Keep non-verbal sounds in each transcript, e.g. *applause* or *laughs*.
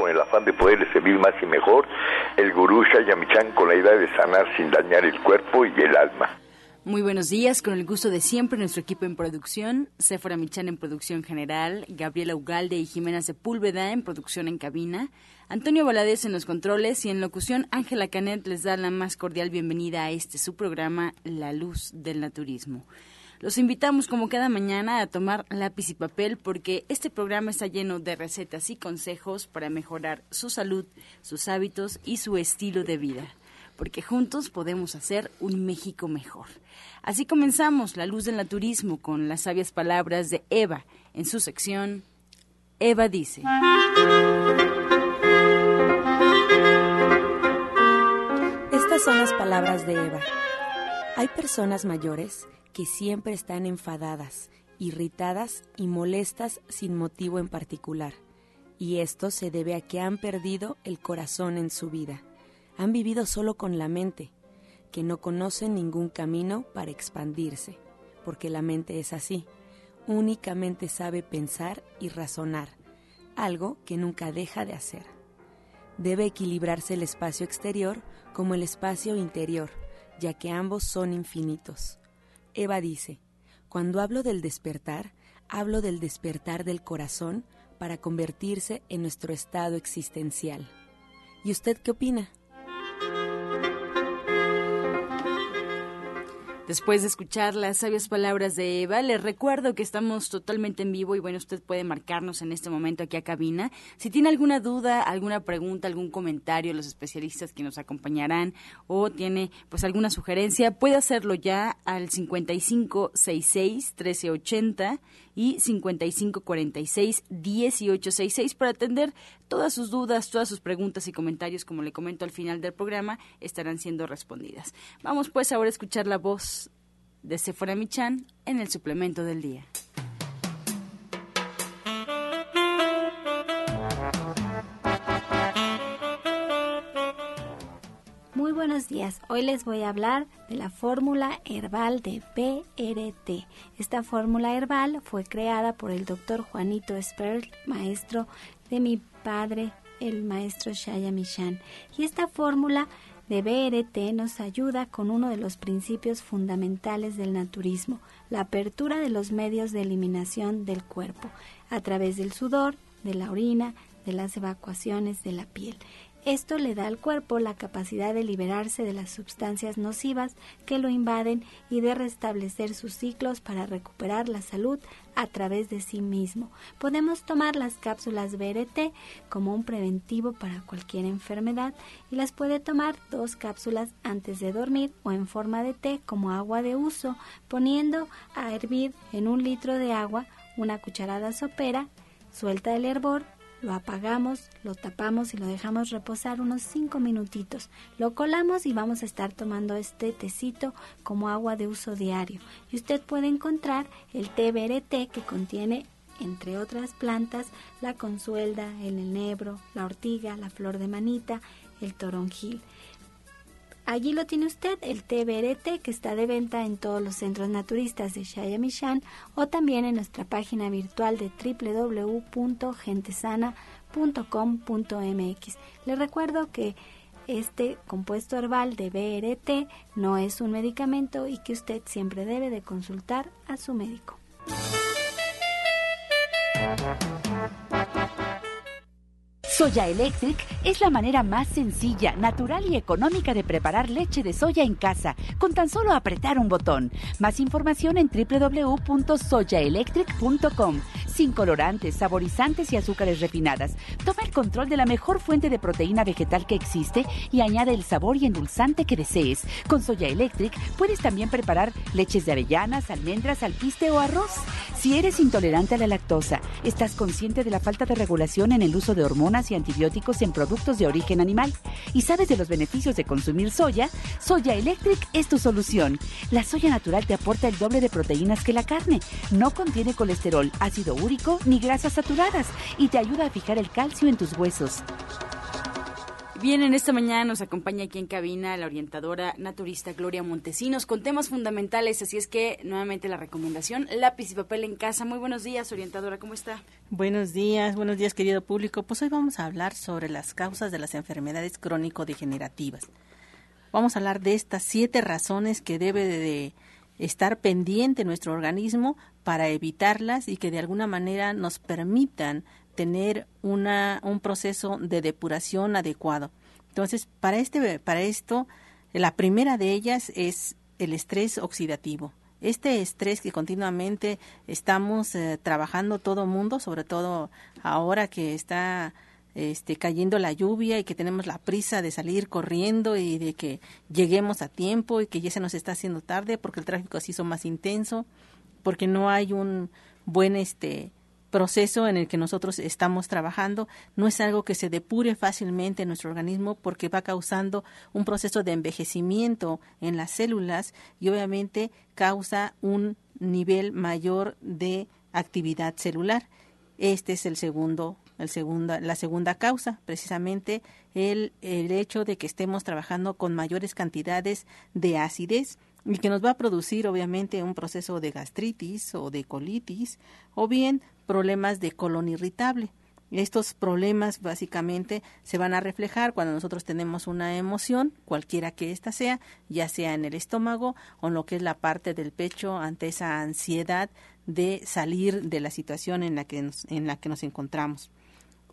con el afán de poderle servir más y mejor, el gurú Shayamichan con la idea de sanar sin dañar el cuerpo y el alma. Muy buenos días, con el gusto de siempre nuestro equipo en producción, Sephora Michan en producción general, Gabriela Ugalde y Jimena Sepúlveda en producción en cabina, Antonio Valadez en los controles y en locución Ángela Canet les da la más cordial bienvenida a este su programa La Luz del Naturismo. Los invitamos como cada mañana a tomar lápiz y papel porque este programa está lleno de recetas y consejos para mejorar su salud, sus hábitos y su estilo de vida porque juntos podemos hacer un México mejor. Así comenzamos La Luz del Naturismo con las sabias palabras de Eva en su sección Eva dice. Estas son las palabras de Eva. Hay personas mayores que siempre están enfadadas, irritadas y molestas sin motivo en particular, y esto se debe a que han perdido el corazón en su vida han vivido solo con la mente, que no conocen ningún camino para expandirse, porque la mente es así, únicamente sabe pensar y razonar, algo que nunca deja de hacer. Debe equilibrarse el espacio exterior como el espacio interior, ya que ambos son infinitos. Eva dice, cuando hablo del despertar, hablo del despertar del corazón para convertirse en nuestro estado existencial. ¿Y usted qué opina? Después de escuchar las sabias palabras de Eva, les recuerdo que estamos totalmente en vivo y bueno, usted puede marcarnos en este momento aquí a cabina. Si tiene alguna duda, alguna pregunta, algún comentario, los especialistas que nos acompañarán o tiene pues alguna sugerencia, puede hacerlo ya al 5566 1380 y 5546-1866 para atender todas sus dudas, todas sus preguntas y comentarios, como le comento al final del programa, estarán siendo respondidas. Vamos pues ahora a escuchar la voz de Sephora Michan en el suplemento del día. Buenos días. Hoy les voy a hablar de la fórmula herbal de BRT. Esta fórmula herbal fue creada por el doctor Juanito Sperl, maestro de mi padre, el maestro Shaya Michan. Y esta fórmula de BRT nos ayuda con uno de los principios fundamentales del naturismo, la apertura de los medios de eliminación del cuerpo, a través del sudor, de la orina, de las evacuaciones de la piel. Esto le da al cuerpo la capacidad de liberarse de las sustancias nocivas que lo invaden y de restablecer sus ciclos para recuperar la salud a través de sí mismo. Podemos tomar las cápsulas BRT como un preventivo para cualquier enfermedad y las puede tomar dos cápsulas antes de dormir o en forma de té como agua de uso, poniendo a hervir en un litro de agua una cucharada sopera, suelta el hervor lo apagamos, lo tapamos y lo dejamos reposar unos 5 minutitos. Lo colamos y vamos a estar tomando este tecito como agua de uso diario. Y usted puede encontrar el té que contiene entre otras plantas, la consuelda, el enebro, la ortiga, la flor de manita, el toronjil. Allí lo tiene usted, el té BRT, que está de venta en todos los centros naturistas de Shayamishan o también en nuestra página virtual de www.gentesana.com.mx. Le recuerdo que este compuesto herbal de BRT no es un medicamento y que usted siempre debe de consultar a su médico. Soya Electric es la manera más sencilla, natural y económica de preparar leche de soya en casa, con tan solo apretar un botón. Más información en www.soyaelectric.com. Sin colorantes, saborizantes y azúcares refinadas. Toma el control de la mejor fuente de proteína vegetal que existe y añade el sabor y endulzante que desees. Con Soya Electric puedes también preparar leches de avellanas, almendras, alpiste o arroz. Si eres intolerante a la lactosa, estás consciente de la falta de regulación en el uso de hormonas y antibióticos en productos de origen animal y sabes de los beneficios de consumir soya, Soya Electric es tu solución. La soya natural te aporta el doble de proteínas que la carne, no contiene colesterol, ácido úrico ni grasas saturadas y te ayuda a fijar el calcio en tus huesos. Bien, en esta mañana nos acompaña aquí en cabina la orientadora naturista Gloria Montesinos con temas fundamentales, así es que nuevamente la recomendación, lápiz y papel en casa. Muy buenos días, orientadora, ¿cómo está? Buenos días, buenos días querido público. Pues hoy vamos a hablar sobre las causas de las enfermedades crónico-degenerativas. Vamos a hablar de estas siete razones que debe de estar pendiente nuestro organismo para evitarlas y que de alguna manera nos permitan tener una, un proceso de depuración adecuado. Entonces, para, este, para esto, la primera de ellas es el estrés oxidativo. Este estrés que continuamente estamos eh, trabajando todo mundo, sobre todo ahora que está este, cayendo la lluvia y que tenemos la prisa de salir corriendo y de que lleguemos a tiempo y que ya se nos está haciendo tarde porque el tráfico se hizo más intenso, porque no hay un buen este proceso en el que nosotros estamos trabajando no es algo que se depure fácilmente en nuestro organismo porque va causando un proceso de envejecimiento en las células y obviamente causa un nivel mayor de actividad celular. Este es el segundo, el segunda, la segunda causa, precisamente el, el hecho de que estemos trabajando con mayores cantidades de acidez y que nos va a producir obviamente un proceso de gastritis o de colitis o bien problemas de colon irritable. Estos problemas básicamente se van a reflejar cuando nosotros tenemos una emoción, cualquiera que ésta sea, ya sea en el estómago o en lo que es la parte del pecho ante esa ansiedad de salir de la situación en la que nos, en la que nos encontramos.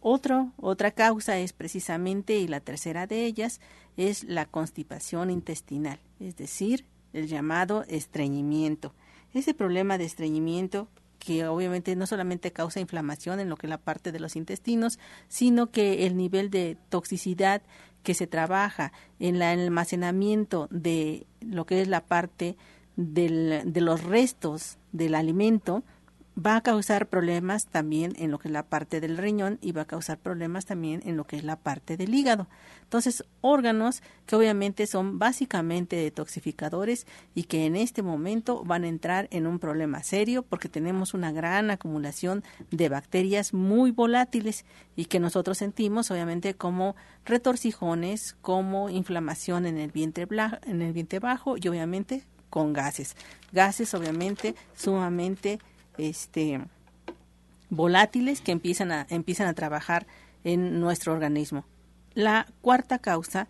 Otro, otra causa es precisamente, y la tercera de ellas, es la constipación intestinal, es decir, el llamado estreñimiento. Ese problema de estreñimiento que obviamente no solamente causa inflamación en lo que es la parte de los intestinos, sino que el nivel de toxicidad que se trabaja en el almacenamiento de lo que es la parte del, de los restos del alimento, va a causar problemas también en lo que es la parte del riñón y va a causar problemas también en lo que es la parte del hígado. Entonces, órganos que obviamente son básicamente detoxificadores y que en este momento van a entrar en un problema serio porque tenemos una gran acumulación de bacterias muy volátiles y que nosotros sentimos obviamente como retorcijones, como inflamación en el vientre, en el vientre bajo y obviamente con gases. Gases obviamente sumamente este, volátiles que empiezan a, empiezan a trabajar en nuestro organismo. La cuarta causa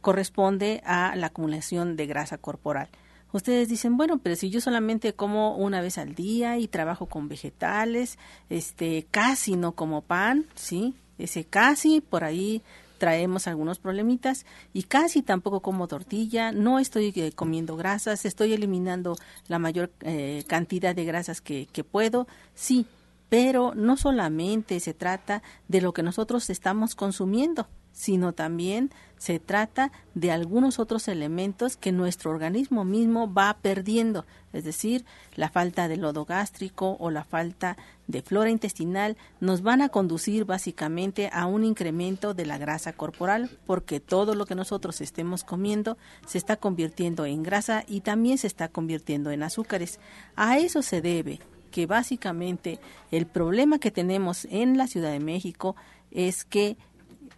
corresponde a la acumulación de grasa corporal. Ustedes dicen, bueno, pero si yo solamente como una vez al día y trabajo con vegetales, este, casi no como pan, ¿sí? Ese casi por ahí traemos algunos problemitas y casi tampoco como tortilla, no estoy eh, comiendo grasas, estoy eliminando la mayor eh, cantidad de grasas que, que puedo, sí, pero no solamente se trata de lo que nosotros estamos consumiendo, sino también se trata de algunos otros elementos que nuestro organismo mismo va perdiendo, es decir, la falta de lodo gástrico o la falta de flora intestinal nos van a conducir básicamente a un incremento de la grasa corporal, porque todo lo que nosotros estemos comiendo se está convirtiendo en grasa y también se está convirtiendo en azúcares. A eso se debe que básicamente el problema que tenemos en la Ciudad de México es que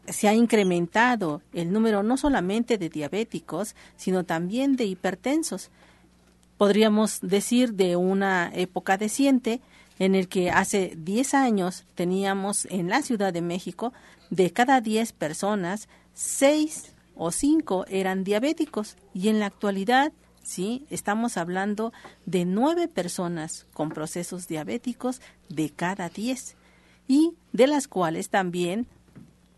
se ha incrementado el número no solamente de diabéticos, sino también de hipertensos. Podríamos decir de una época reciente en el que hace 10 años teníamos en la Ciudad de México de cada 10 personas, 6 o 5 eran diabéticos y en la actualidad ¿sí? Estamos hablando de 9 personas con procesos diabéticos de cada 10 y de las cuales también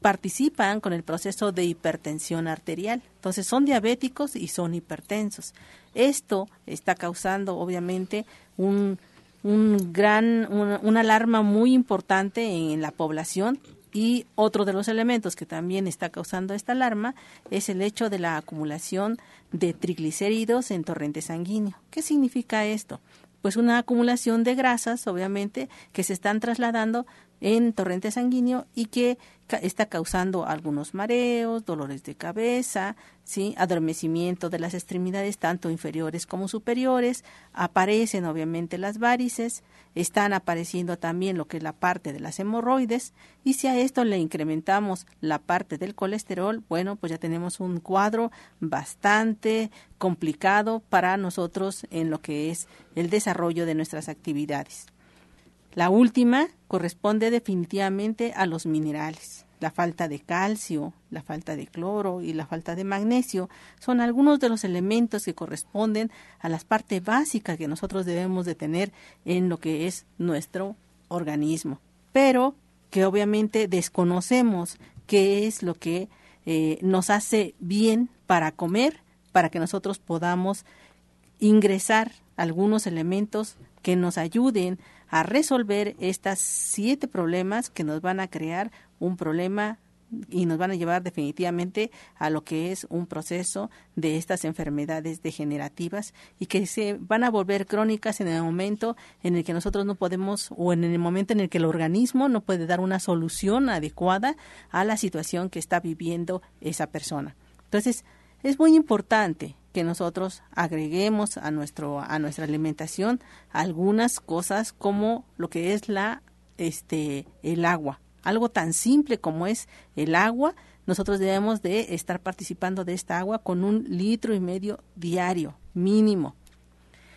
participan con el proceso de hipertensión arterial. Entonces son diabéticos y son hipertensos. Esto está causando obviamente un, un gran, una, alarma muy importante en la población y otro de los elementos que también está causando esta alarma es el hecho de la acumulación de triglicéridos en torrente sanguíneo. ¿Qué significa esto? pues una acumulación de grasas, obviamente, que se están trasladando en torrente sanguíneo y que está causando algunos mareos, dolores de cabeza, ¿sí? adormecimiento de las extremidades tanto inferiores como superiores, aparecen obviamente las varices, están apareciendo también lo que es la parte de las hemorroides y si a esto le incrementamos la parte del colesterol, bueno, pues ya tenemos un cuadro bastante complicado para nosotros en lo que es el desarrollo de nuestras actividades. La última corresponde definitivamente a los minerales. La falta de calcio, la falta de cloro y la falta de magnesio son algunos de los elementos que corresponden a las partes básicas que nosotros debemos de tener en lo que es nuestro organismo, pero que obviamente desconocemos qué es lo que eh, nos hace bien para comer, para que nosotros podamos ingresar algunos elementos que nos ayuden a resolver estas siete problemas que nos van a crear un problema y nos van a llevar definitivamente a lo que es un proceso de estas enfermedades degenerativas y que se van a volver crónicas en el momento en el que nosotros no podemos o en el momento en el que el organismo no puede dar una solución adecuada a la situación que está viviendo esa persona. Entonces, es muy importante que nosotros agreguemos a nuestro a nuestra alimentación algunas cosas como lo que es la este el agua. Algo tan simple como es el agua nosotros debemos de estar participando de esta agua con un litro y medio diario mínimo.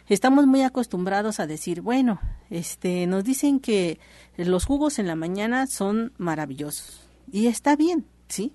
Estamos muy acostumbrados a decir bueno este nos dicen que los jugos en la mañana son maravillosos y está bien sí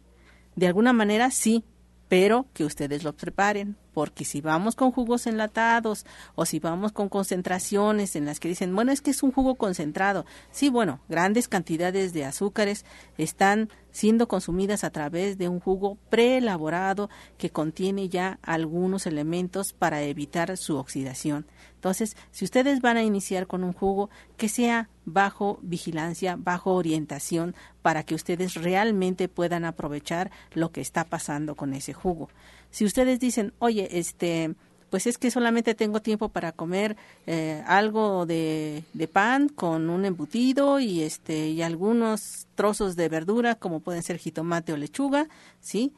de alguna manera sí pero que ustedes lo preparen, porque si vamos con jugos enlatados o si vamos con concentraciones en las que dicen, bueno, es que es un jugo concentrado, sí, bueno, grandes cantidades de azúcares están siendo consumidas a través de un jugo preelaborado que contiene ya algunos elementos para evitar su oxidación. Entonces, si ustedes van a iniciar con un jugo que sea bajo vigilancia, bajo orientación, para que ustedes realmente puedan aprovechar lo que está pasando con ese jugo. Si ustedes dicen, oye, este, pues es que solamente tengo tiempo para comer eh, algo de, de, pan con un embutido y este y algunos trozos de verdura como pueden ser jitomate o lechuga, sí,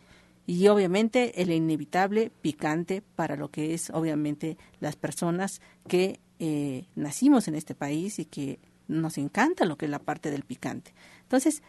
y obviamente el inevitable picante para lo que es obviamente las personas que eh, nacimos en este país y que nos encanta lo que es la parte del picante. Entonces,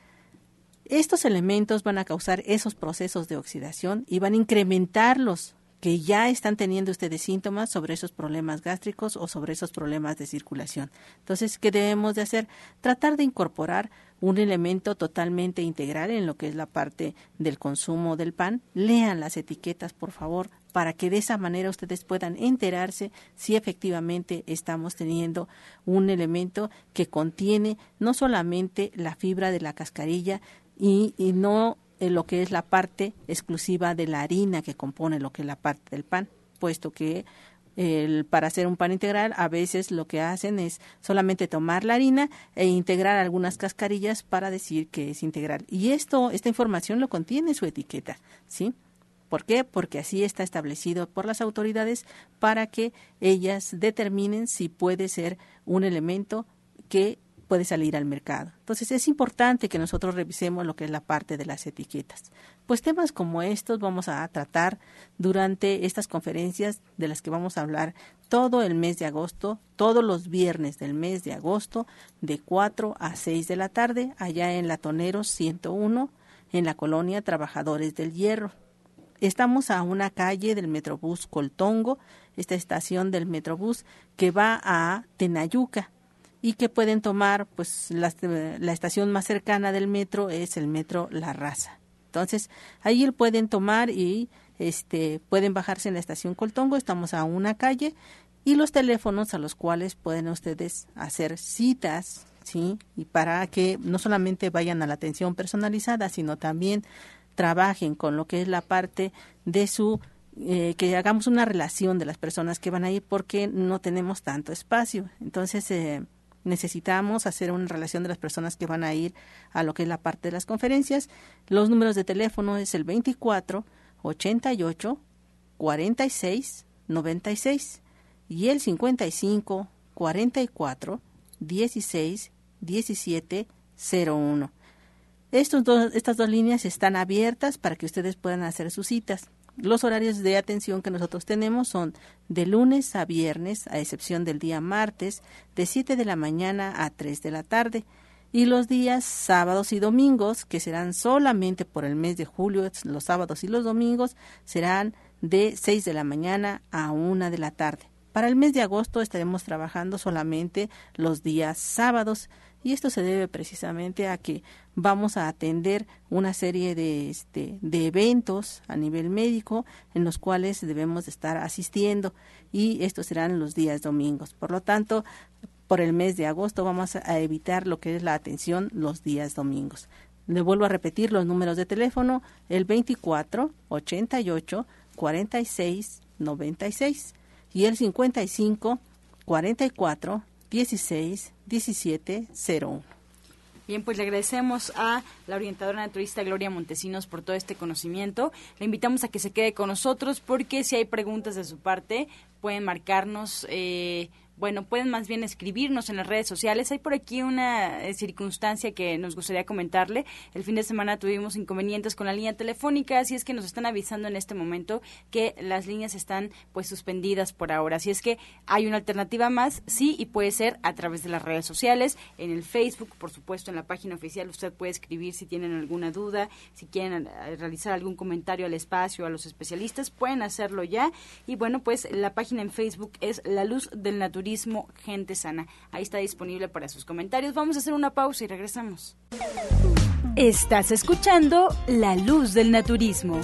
estos elementos van a causar esos procesos de oxidación y van a incrementarlos que ya están teniendo ustedes síntomas sobre esos problemas gástricos o sobre esos problemas de circulación. Entonces, ¿qué debemos de hacer? Tratar de incorporar un elemento totalmente integral en lo que es la parte del consumo del pan. Lean las etiquetas, por favor, para que de esa manera ustedes puedan enterarse si efectivamente estamos teniendo un elemento que contiene no solamente la fibra de la cascarilla y, y no lo que es la parte exclusiva de la harina que compone lo que es la parte del pan, puesto que el, para hacer un pan integral a veces lo que hacen es solamente tomar la harina e integrar algunas cascarillas para decir que es integral. Y esto, esta información lo contiene su etiqueta, ¿sí? ¿Por qué? Porque así está establecido por las autoridades para que ellas determinen si puede ser un elemento que puede salir al mercado. Entonces es importante que nosotros revisemos lo que es la parte de las etiquetas. Pues temas como estos vamos a tratar durante estas conferencias de las que vamos a hablar todo el mes de agosto, todos los viernes del mes de agosto, de 4 a 6 de la tarde, allá en Latoneros 101, en la colonia Trabajadores del Hierro. Estamos a una calle del Metrobús Coltongo, esta estación del Metrobús que va a Tenayuca y que pueden tomar, pues la, la, estación más cercana del metro es el metro La Raza. Entonces, ahí pueden tomar y este pueden bajarse en la estación Coltongo, estamos a una calle y los teléfonos a los cuales pueden ustedes hacer citas, ¿sí? Y para que no solamente vayan a la atención personalizada, sino también trabajen con lo que es la parte de su eh, que hagamos una relación de las personas que van a porque no tenemos tanto espacio. Entonces, eh, necesitamos hacer una relación de las personas que van a ir a lo que es la parte de las conferencias. Los números de teléfono es el 24 88 46 96 y el 55 44 16 17 01. Estos dos, estas dos líneas están abiertas para que ustedes puedan hacer sus citas. Los horarios de atención que nosotros tenemos son de lunes a viernes, a excepción del día martes, de 7 de la mañana a 3 de la tarde. Y los días sábados y domingos, que serán solamente por el mes de julio, los sábados y los domingos, serán de 6 de la mañana a 1 de la tarde. Para el mes de agosto estaremos trabajando solamente los días sábados y esto se debe precisamente a que vamos a atender una serie de, este, de eventos a nivel médico en los cuales debemos estar asistiendo y estos serán los días domingos. Por lo tanto, por el mes de agosto vamos a evitar lo que es la atención los días domingos. Le vuelvo a repetir los números de teléfono, el 24 88 46 96 y el 55 44 16 17 01. Bien, pues le agradecemos a la orientadora naturista Gloria Montesinos por todo este conocimiento. Le invitamos a que se quede con nosotros porque si hay preguntas de su parte, pueden marcarnos. Eh, bueno, pueden más bien escribirnos en las redes sociales. Hay por aquí una eh, circunstancia que nos gustaría comentarle. El fin de semana tuvimos inconvenientes con la línea telefónica, así es que nos están avisando en este momento que las líneas están pues suspendidas por ahora. Así es que hay una alternativa más, sí, y puede ser a través de las redes sociales, en el Facebook, por supuesto, en la página oficial. Usted puede escribir si tienen alguna duda, si quieren eh, realizar algún comentario al espacio, a los especialistas, pueden hacerlo ya. Y bueno, pues la página en Facebook es La Luz del Natural Gente Sana. Ahí está disponible para sus comentarios. Vamos a hacer una pausa y regresamos. Estás escuchando La Luz del Naturismo.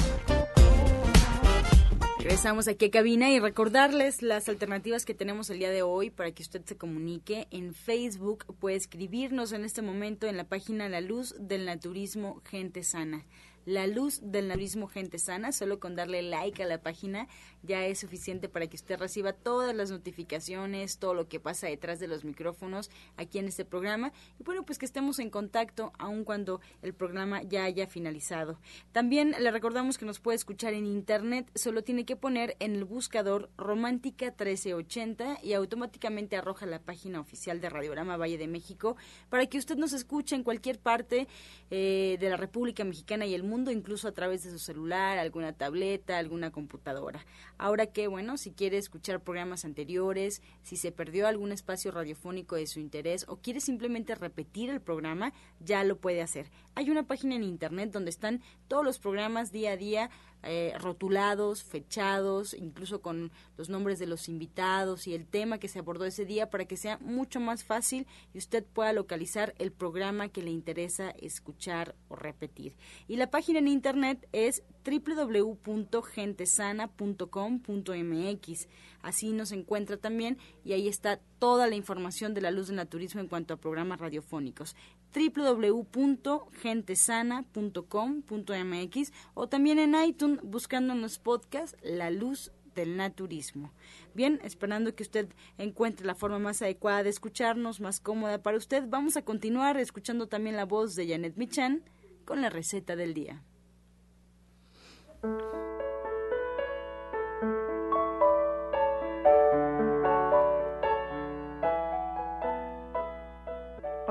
Regresamos aquí a cabina y recordarles las alternativas que tenemos el día de hoy para que usted se comunique. En Facebook puede escribirnos en este momento en la página La Luz del Naturismo Gente Sana la luz del naturismo Gente Sana. Solo con darle like a la página ya es suficiente para que usted reciba todas las notificaciones, todo lo que pasa detrás de los micrófonos aquí en este programa. Y bueno, pues que estemos en contacto aun cuando el programa ya haya finalizado. También le recordamos que nos puede escuchar en internet. Solo tiene que poner en el buscador Romántica 1380 y automáticamente arroja la página oficial de Radiograma Valle de México para que usted nos escuche en cualquier parte eh, de la República Mexicana y el mundo, incluso a través de su celular, alguna tableta, alguna computadora. Ahora que, bueno, si quiere escuchar programas anteriores, si se perdió algún espacio radiofónico de su interés o quiere simplemente repetir el programa, ya lo puede hacer. Hay una página en internet donde están todos los programas día a día eh, rotulados, fechados, incluso con los nombres de los invitados y el tema que se abordó ese día para que sea mucho más fácil y usted pueda localizar el programa que le interesa escuchar o repetir. Y la página en internet es www.gentesana.com.mx. Así nos encuentra también y ahí está toda la información de la luz del naturismo en cuanto a programas radiofónicos www.gentesana.com.mx o también en iTunes buscando en los podcasts La Luz del Naturismo. Bien, esperando que usted encuentre la forma más adecuada de escucharnos, más cómoda para usted, vamos a continuar escuchando también la voz de Janet Michan con la receta del día.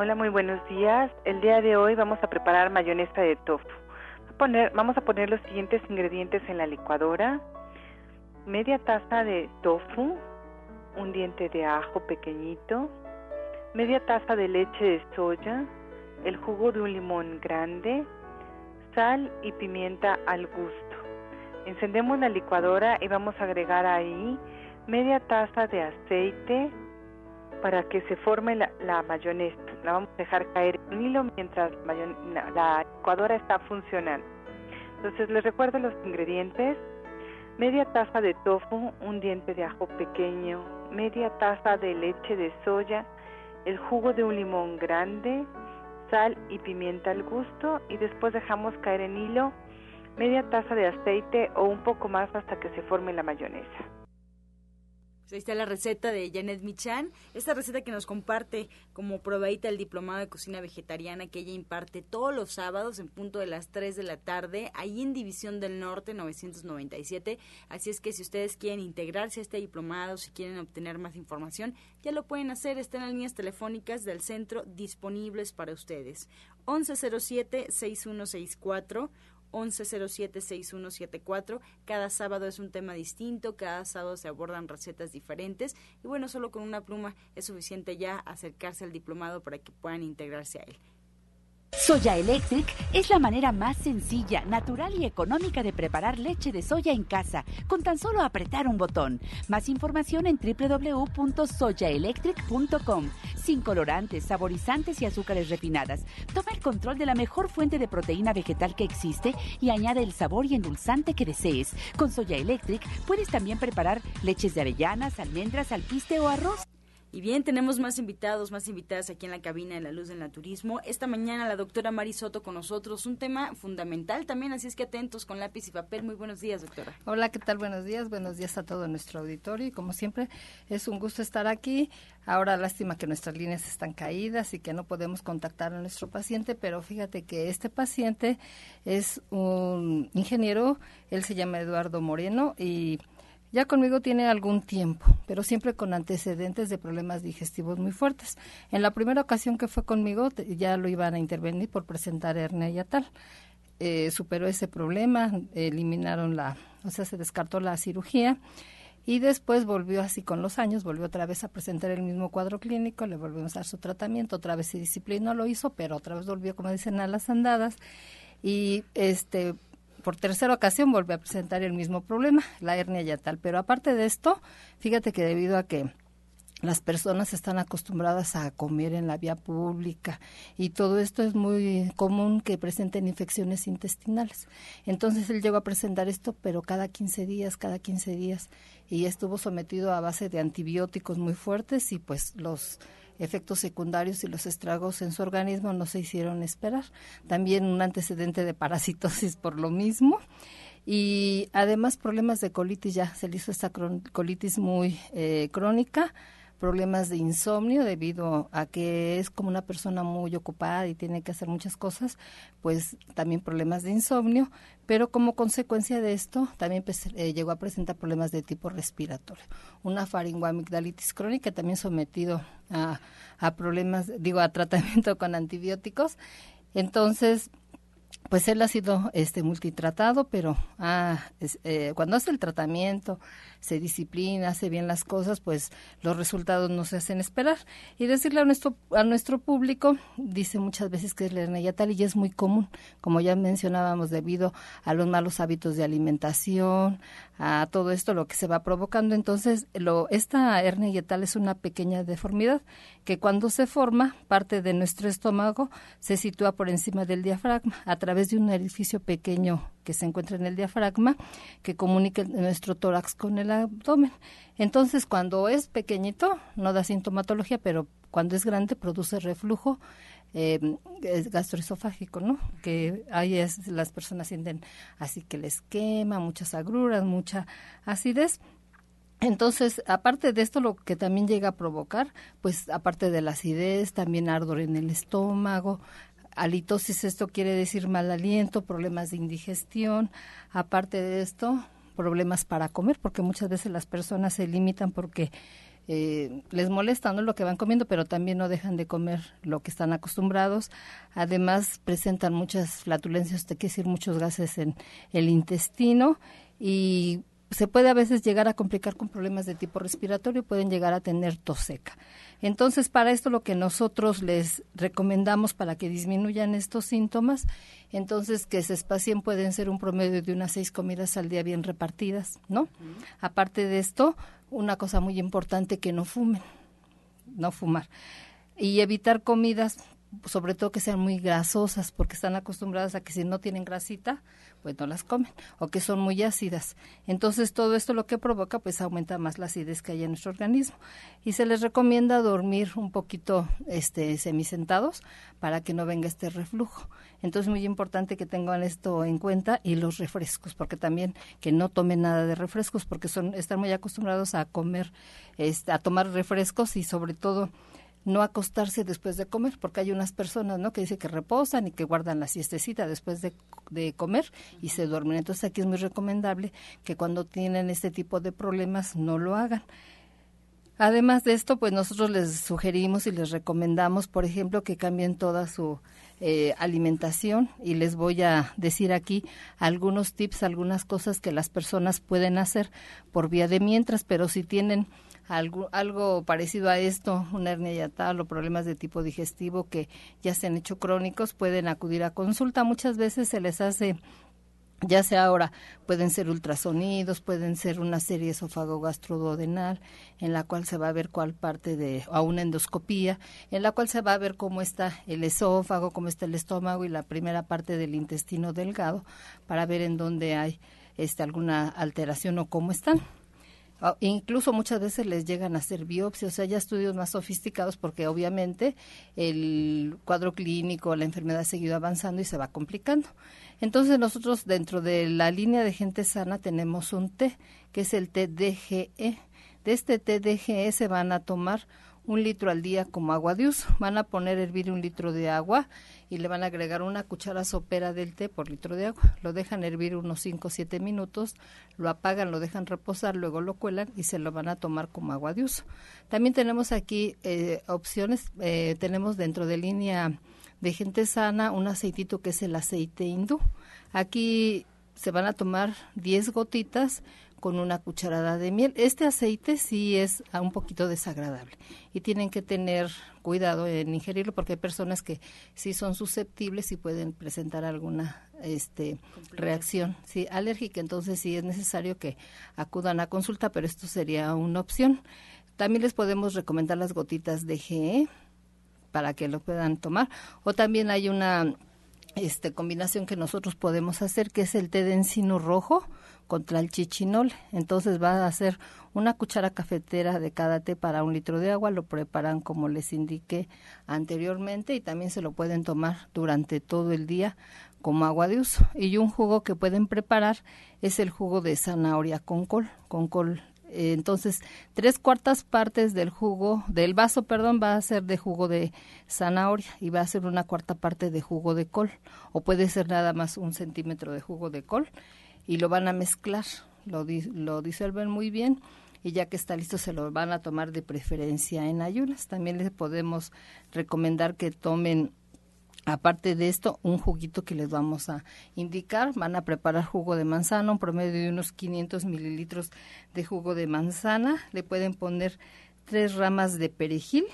Hola, muy buenos días. El día de hoy vamos a preparar mayonesa de tofu. vamos a poner los siguientes ingredientes en la licuadora. Media taza de tofu, un diente de ajo pequeñito, media taza de leche de soya, el jugo de un limón grande, sal y pimienta al gusto. Encendemos la licuadora y vamos a agregar ahí media taza de aceite para que se forme la mayonesa la vamos a dejar caer en hilo mientras la licuadora está funcionando. Entonces les recuerdo los ingredientes. Media taza de tofu, un diente de ajo pequeño, media taza de leche de soya, el jugo de un limón grande, sal y pimienta al gusto y después dejamos caer en hilo media taza de aceite o un poco más hasta que se forme la mayonesa. Pues ahí está la receta de Janet Michan, esta receta que nos comparte como probadita el diplomado de cocina vegetariana que ella imparte todos los sábados en punto de las 3 de la tarde, ahí en División del Norte 997. Así es que si ustedes quieren integrarse a este diplomado, si quieren obtener más información, ya lo pueden hacer, están las líneas telefónicas del centro disponibles para ustedes. 1107-6164 1107-6174. Cada sábado es un tema distinto, cada sábado se abordan recetas diferentes y bueno, solo con una pluma es suficiente ya acercarse al diplomado para que puedan integrarse a él. Soya Electric es la manera más sencilla, natural y económica de preparar leche de soya en casa, con tan solo apretar un botón. Más información en www.soyaelectric.com. Sin colorantes, saborizantes y azúcares refinadas. Toma el control de la mejor fuente de proteína vegetal que existe y añade el sabor y endulzante que desees. Con Soya Electric puedes también preparar leches de avellanas, almendras, alpiste o arroz. Y bien, tenemos más invitados, más invitadas aquí en la cabina de la luz del naturismo. Esta mañana la doctora Mari Soto con nosotros, un tema fundamental también, así es que atentos con lápiz y papel. Muy buenos días, doctora. Hola, ¿qué tal? Buenos días, buenos días a todo nuestro auditorio y como siempre es un gusto estar aquí. Ahora lástima que nuestras líneas están caídas y que no podemos contactar a nuestro paciente, pero fíjate que este paciente es un ingeniero, él se llama Eduardo Moreno y ya conmigo tiene algún tiempo, pero siempre con antecedentes de problemas digestivos muy fuertes. En la primera ocasión que fue conmigo ya lo iban a intervenir por presentar hernia yatal. Eh, superó ese problema, eliminaron la, o sea, se descartó la cirugía y después volvió así con los años, volvió otra vez a presentar el mismo cuadro clínico, le volvimos a dar su tratamiento, otra vez se disciplinó, lo hizo, pero otra vez volvió, como dicen, a las andadas y este por tercera ocasión volvió a presentar el mismo problema, la hernia yatal. Pero aparte de esto, fíjate que debido a que las personas están acostumbradas a comer en la vía pública y todo esto es muy común que presenten infecciones intestinales. Entonces él llegó a presentar esto, pero cada 15 días, cada 15 días, y estuvo sometido a base de antibióticos muy fuertes y pues los efectos secundarios y los estragos en su organismo no se hicieron esperar. También un antecedente de parasitosis por lo mismo. Y además problemas de colitis, ya se le hizo esta colitis muy eh, crónica problemas de insomnio debido a que es como una persona muy ocupada y tiene que hacer muchas cosas, pues también problemas de insomnio, pero como consecuencia de esto también pues, eh, llegó a presentar problemas de tipo respiratorio, una faringoamigdalitis crónica también sometido a, problemas, digo, a tratamiento con antibióticos. Entonces, pues él ha sido este multitratado, pero ah, eh, cuando hace el tratamiento, se disciplina, hace bien las cosas, pues los resultados no se hacen esperar. Y decirle a nuestro, a nuestro público, dice muchas veces que es la hernia yatal y es muy común, como ya mencionábamos, debido a los malos hábitos de alimentación, a todo esto lo que se va provocando. Entonces, lo, esta hernia yatal es una pequeña deformidad que cuando se forma, parte de nuestro estómago se sitúa por encima del diafragma a través de un orificio pequeño que se encuentra en el diafragma que comunica nuestro tórax con el abdomen. Entonces, cuando es pequeñito, no da sintomatología, pero cuando es grande produce reflujo eh, gastroesofágico, ¿no? Que ahí es, las personas sienten así que les quema, muchas agruras, mucha acidez. Entonces, aparte de esto, lo que también llega a provocar, pues aparte de la acidez, también ardor en el estómago, Halitosis, esto quiere decir mal aliento, problemas de indigestión. Aparte de esto, problemas para comer, porque muchas veces las personas se limitan porque eh, les molesta ¿no? lo que van comiendo, pero también no dejan de comer lo que están acostumbrados. Además, presentan muchas flatulencias, te quiere decir muchos gases en el intestino y se puede a veces llegar a complicar con problemas de tipo respiratorio, pueden llegar a tener tos seca. Entonces, para esto lo que nosotros les recomendamos para que disminuyan estos síntomas, entonces que se espacien pueden ser un promedio de unas seis comidas al día bien repartidas, ¿no? Aparte de esto, una cosa muy importante que no fumen, no fumar y evitar comidas sobre todo que sean muy grasosas, porque están acostumbradas a que si no tienen grasita, pues no las comen, o que son muy ácidas. Entonces todo esto lo que provoca, pues aumenta más la acidez que hay en nuestro organismo. Y se les recomienda dormir un poquito este, semisentados para que no venga este reflujo. Entonces es muy importante que tengan esto en cuenta y los refrescos, porque también que no tomen nada de refrescos, porque son están muy acostumbrados a comer, este, a tomar refrescos y sobre todo no acostarse después de comer, porque hay unas personas, ¿no? Que dicen que reposan y que guardan la siestecita después de, de, comer y se duermen. Entonces aquí es muy recomendable que cuando tienen este tipo de problemas no lo hagan. Además de esto, pues nosotros les sugerimos y les recomendamos, por ejemplo, que cambien toda su eh, alimentación y les voy a decir aquí algunos tips, algunas cosas que las personas pueden hacer por vía de mientras, pero si tienen algo, algo parecido a esto, una hernia yatal o problemas de tipo digestivo que ya se han hecho crónicos, pueden acudir a consulta. Muchas veces se les hace ya sea ahora pueden ser ultrasonidos, pueden ser una serie esófago-gastroduodenal, en la cual se va a ver cuál parte de, a una endoscopía, en la cual se va a ver cómo está el esófago, cómo está el estómago y la primera parte del intestino delgado, para ver en dónde hay este, alguna alteración o cómo están. Ah, incluso muchas veces les llegan a hacer biopsias, o sea, ya estudios más sofisticados porque obviamente el cuadro clínico, la enfermedad ha seguido avanzando y se va complicando. Entonces nosotros dentro de la línea de gente sana tenemos un té, que es el té DGE. De este té DGE se van a tomar un litro al día como agua de uso. Van a poner hervir un litro de agua y le van a agregar una cuchara sopera del té por litro de agua. Lo dejan hervir unos 5 o 7 minutos, lo apagan, lo dejan reposar, luego lo cuelan y se lo van a tomar como agua de uso. También tenemos aquí eh, opciones, eh, tenemos dentro de línea de gente sana un aceitito que es el aceite hindú. Aquí se van a tomar 10 gotitas con una cucharada de miel. Este aceite sí es un poquito desagradable y tienen que tener cuidado en ingerirlo porque hay personas que sí son susceptibles y pueden presentar alguna este reacción sí alérgica. Entonces sí es necesario que acudan a consulta pero esto sería una opción. También les podemos recomendar las gotitas de GE para que lo puedan tomar. O también hay una este combinación que nosotros podemos hacer que es el té de encino rojo contra el chichinol. Entonces va a hacer una cuchara cafetera de cada té para un litro de agua, lo preparan como les indiqué anteriormente y también se lo pueden tomar durante todo el día como agua de uso. Y un jugo que pueden preparar es el jugo de zanahoria con col, con col eh, entonces, tres cuartas partes del jugo, del vaso, perdón, va a ser de jugo de zanahoria y va a ser una cuarta parte de jugo de col. O puede ser nada más un centímetro de jugo de col y lo van a mezclar, lo, lo disuelven muy bien y ya que está listo se lo van a tomar de preferencia en ayunas. También les podemos recomendar que tomen Aparte de esto, un juguito que les vamos a indicar. Van a preparar jugo de manzana, un promedio de unos 500 mililitros de jugo de manzana. Le pueden poner tres ramas de perejil.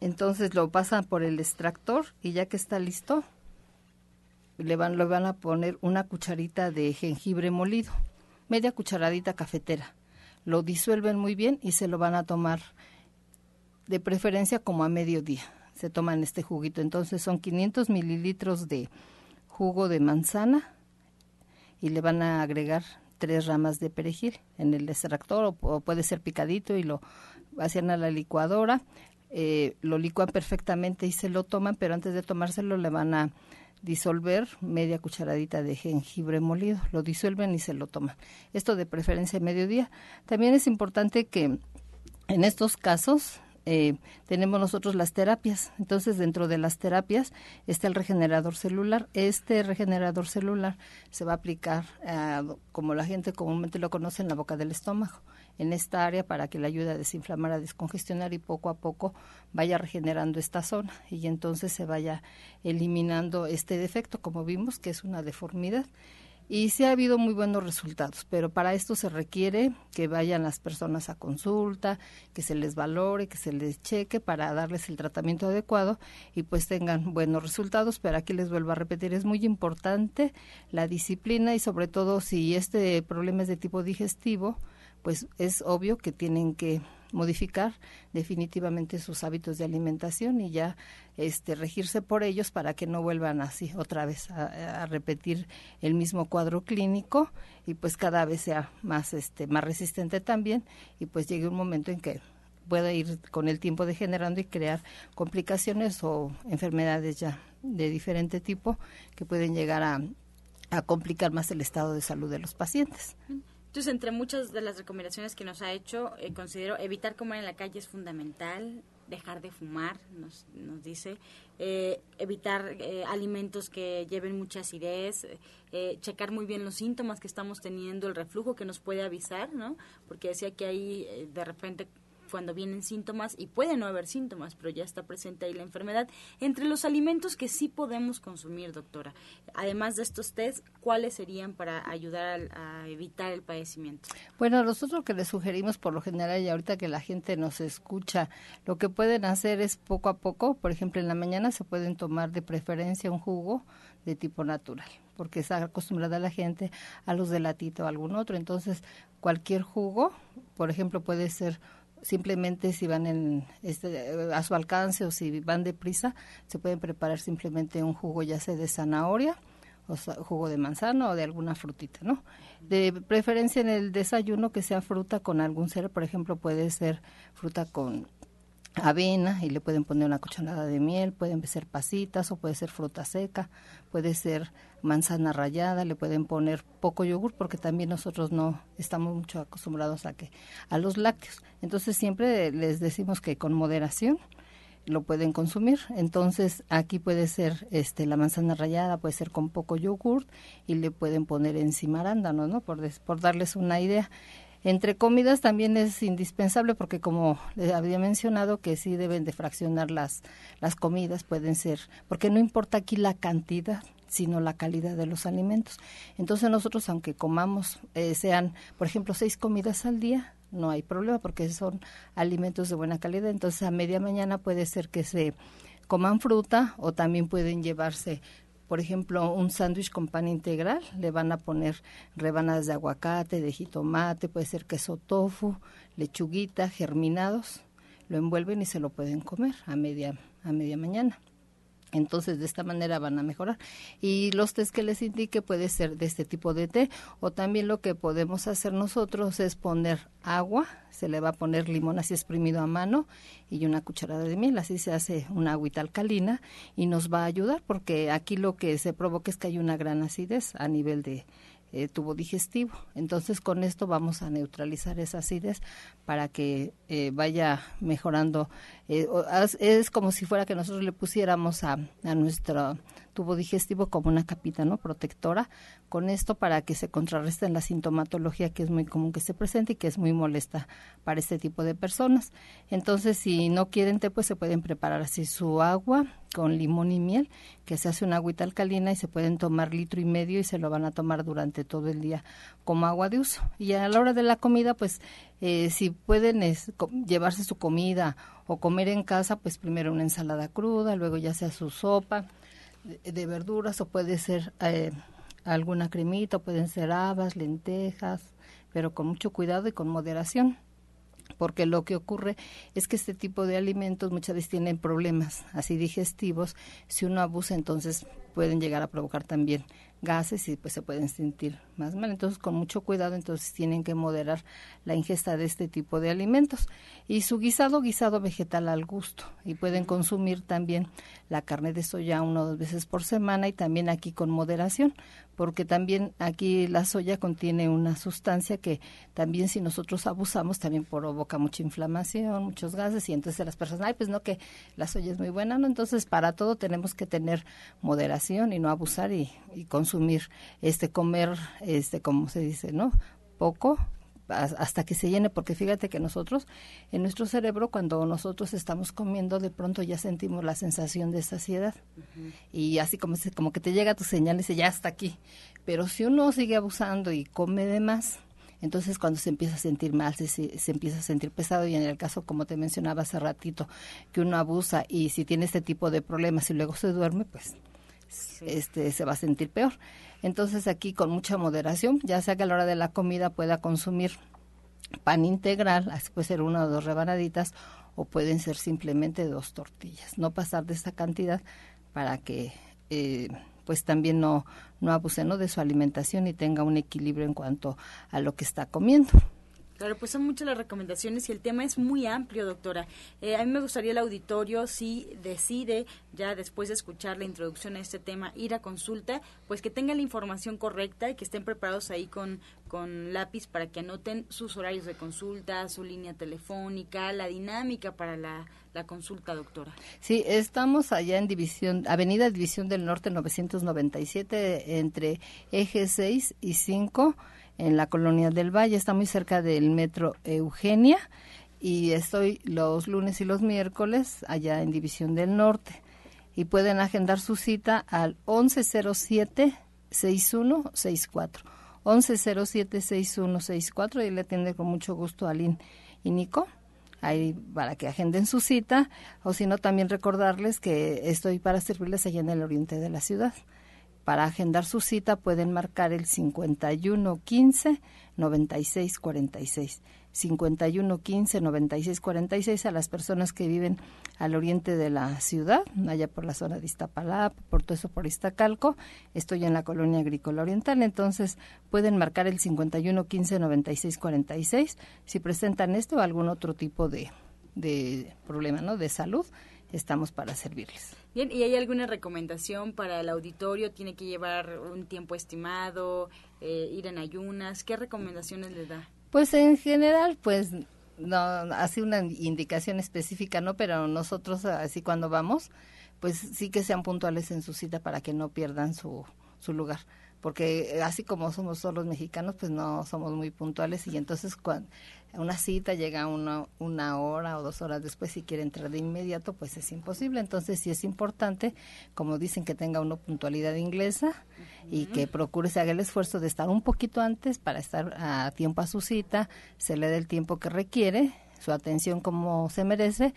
Entonces lo pasan por el extractor y ya que está listo, le van, le van a poner una cucharita de jengibre molido, media cucharadita cafetera. Lo disuelven muy bien y se lo van a tomar de preferencia como a mediodía. Se toman este juguito. Entonces son 500 mililitros de jugo de manzana y le van a agregar tres ramas de perejil en el extractor o, puede ser picadito y lo hacen a la licuadora. Eh, lo licuan perfectamente y se lo toman, pero antes de tomárselo le van a disolver media cucharadita de jengibre molido, lo disuelven y se lo toman. Esto de preferencia a mediodía. También es importante que en estos casos eh, tenemos nosotros las terapias. Entonces, dentro de las terapias está el regenerador celular. Este regenerador celular se va a aplicar, eh, como la gente comúnmente lo conoce, en la boca del estómago en esta área para que le ayude a desinflamar, a descongestionar y poco a poco vaya regenerando esta zona y entonces se vaya eliminando este defecto, como vimos, que es una deformidad. Y sí ha habido muy buenos resultados, pero para esto se requiere que vayan las personas a consulta, que se les valore, que se les cheque para darles el tratamiento adecuado y pues tengan buenos resultados. Pero aquí les vuelvo a repetir, es muy importante la disciplina y sobre todo si este problema es de tipo digestivo, pues es obvio que tienen que modificar definitivamente sus hábitos de alimentación y ya este regirse por ellos para que no vuelvan así otra vez a, repetir el mismo cuadro clínico y pues cada vez sea más este más resistente también y pues llegue un momento en que pueda ir con el tiempo degenerando y crear complicaciones o enfermedades ya de diferente tipo que pueden llegar a, a complicar más el estado de salud de los pacientes. Entonces, entre muchas de las recomendaciones que nos ha hecho, eh, considero evitar comer en la calle es fundamental, dejar de fumar, nos, nos dice, eh, evitar eh, alimentos que lleven mucha acidez, checar muy bien los síntomas que estamos teniendo, el reflujo que nos puede avisar, ¿no? Porque decía que ahí de repente cuando vienen síntomas y puede no haber síntomas, pero ya está presente ahí la enfermedad. Entre los alimentos que sí podemos consumir, doctora, además de estos test, ¿cuáles serían para ayudar a, evitar el padecimiento? Bueno, nosotros que les sugerimos por lo general y ahorita que la gente nos escucha, lo que pueden hacer es poco a poco, por ejemplo, en la mañana se pueden tomar de preferencia un jugo de tipo natural, porque está acostumbrada la gente a los de latito o algún otro. Entonces, cualquier jugo, por ejemplo, puede ser simplemente si van en este, a su alcance o si van deprisa, se pueden preparar simplemente un jugo ya sea de zanahoria o jugo de manzana o de alguna frutita, ¿no? De preferencia en el desayuno que sea fruta con algún cereal, por ejemplo, puede ser fruta con avena y le pueden poner una cucharada de miel, pueden ser pasitas o puede ser fruta seca, puede ser manzana rallada, le pueden poner poco yogur porque también nosotros no estamos mucho acostumbrados a que a los lácteos. Entonces siempre les decimos que con moderación lo pueden consumir. Entonces aquí puede ser este la manzana rallada, puede ser con poco yogur y le pueden poner encima arándanos, ¿no? Por, por darles una idea. Entre comidas también es indispensable porque como les había mencionado que sí deben de fraccionar las, las comidas, pueden ser, porque no importa aquí la cantidad, sino la calidad de los alimentos. Entonces nosotros, aunque comamos, eh, sean, por ejemplo, seis comidas al día, no hay problema porque son alimentos de buena calidad. Entonces a media mañana puede ser que se coman fruta o también pueden llevarse por ejemplo, un sándwich con pan integral, le van a poner rebanadas de aguacate, de jitomate, puede ser queso tofu, lechuguita, germinados, lo envuelven y se lo pueden comer a media, a media mañana. Entonces, de esta manera van a mejorar. Y los test que les indique puede ser de este tipo de té o también lo que podemos hacer nosotros es poner agua, se le va a poner limón así exprimido a mano y una cucharada de miel, así se hace una agüita alcalina y nos va a ayudar porque aquí lo que se provoca es que hay una gran acidez a nivel de eh, tubo digestivo. Entonces con esto vamos a neutralizar esa acidez para que eh, vaya mejorando. Eh, es como si fuera que nosotros le pusiéramos a, a nuestro tubo digestivo como una capita no protectora con esto para que se contrarreste la sintomatología que es muy común que se presente y que es muy molesta para este tipo de personas. Entonces, si no quieren té, pues se pueden preparar así su agua con limón y miel, que se hace una agüita alcalina y se pueden tomar litro y medio y se lo van a tomar durante todo el día como agua de uso. Y a la hora de la comida, pues eh, si pueden llevarse su comida o comer en casa, pues primero una ensalada cruda, luego ya sea su sopa de, verduras o puede ser eh, alguna cremita, pueden ser habas, lentejas, pero con mucho cuidado y con moderación porque lo que ocurre es que este tipo de alimentos muchas veces tienen problemas así digestivos. Si uno abusa, entonces pueden llegar a provocar también gases y pues se pueden sentir más mal. Entonces, con mucho cuidado, entonces tienen que moderar la ingesta de este tipo de alimentos. Y su guisado, guisado vegetal al gusto. Y pueden consumir también la carne de soya una o dos veces por semana y también aquí con moderación, porque también aquí la soya contiene una sustancia que también si nosotros abusamos también provoca mucha inflamación, muchos gases y entonces las personas, ay, pues no que la soya es muy buena, no, entonces para todo tenemos que tener moderación y no abusar y, y consumir este comer este como se dice, ¿no? poco hasta que se llene, porque fíjate que nosotros, en nuestro cerebro, cuando nosotros estamos comiendo, de pronto ya sentimos la sensación de saciedad. Y así como, como que te llega tu señal y dice, ya está aquí. Pero si uno sigue abusando y come de más, entonces cuando se empieza a sentir mal, se, se, empieza a sentir pesado y en el caso, como te mencionaba hace ratito, que uno abusa y si tiene este tipo de problemas y luego se duerme, pues este se va a sentir peor. Entonces aquí con mucha moderación, ya sea que a la hora de la comida pueda consumir pan integral, así puede ser una o dos rebanaditas, o pueden ser simplemente dos tortillas. No pasar de esta cantidad para que eh, pues también no, no abuse de su alimentación y tenga un equilibrio en cuanto a lo que está comiendo. Claro, pues son muchas las recomendaciones y el tema es muy amplio, doctora. Eh, a mí me gustaría el auditorio, si decide, ya después de escuchar la introducción a este tema, ir a consulta, pues que tengan la información correcta y que estén preparados ahí con, con lápiz para que anoten sus horarios de consulta, su línea telefónica, la dinámica para la, la consulta, doctora. Sí, estamos allá en División, Avenida División del Norte 997, entre Eje 6 y 5 en la colonia del Valle, está muy cerca del metro Eugenia y estoy los lunes y los miércoles allá en División del Norte. Y pueden agendar su cita al 1107 6164 1107 6164 y le atiende con mucho gusto a Lynn y Nico ahí para que agenden su cita o si no también recordarles que estoy para servirles allá en el oriente de la ciudad para agendar su cita pueden marcar el 51 15 96 46. 51 15 96 46 a las personas que viven al oriente de la ciudad, allá por la zona de Iztapalapa, por todo eso por Iztacalco. Estoy en la colonia agrícola oriental, entonces pueden marcar el 51 15 96 46 si presentan esto o algún otro tipo de, de problema, ¿no? De salud estamos para servirles. Bien, ¿y hay alguna recomendación para el auditorio? ¿Tiene que llevar un tiempo estimado, eh, ir en ayunas? ¿Qué recomendaciones le da? Pues en general, pues no, así una indicación específica, ¿no? Pero nosotros, así cuando vamos, pues sí que sean puntuales en su cita para que no pierdan su, su lugar porque así como somos solo mexicanos, pues no somos muy puntuales y entonces cuando una cita llega una, una hora o dos horas después si quiere entrar de inmediato, pues es imposible. Entonces sí es importante, como dicen, que tenga una puntualidad inglesa y que procure, se haga el esfuerzo de estar un poquito antes para estar a tiempo a su cita, se le dé el tiempo que requiere, su atención como se merece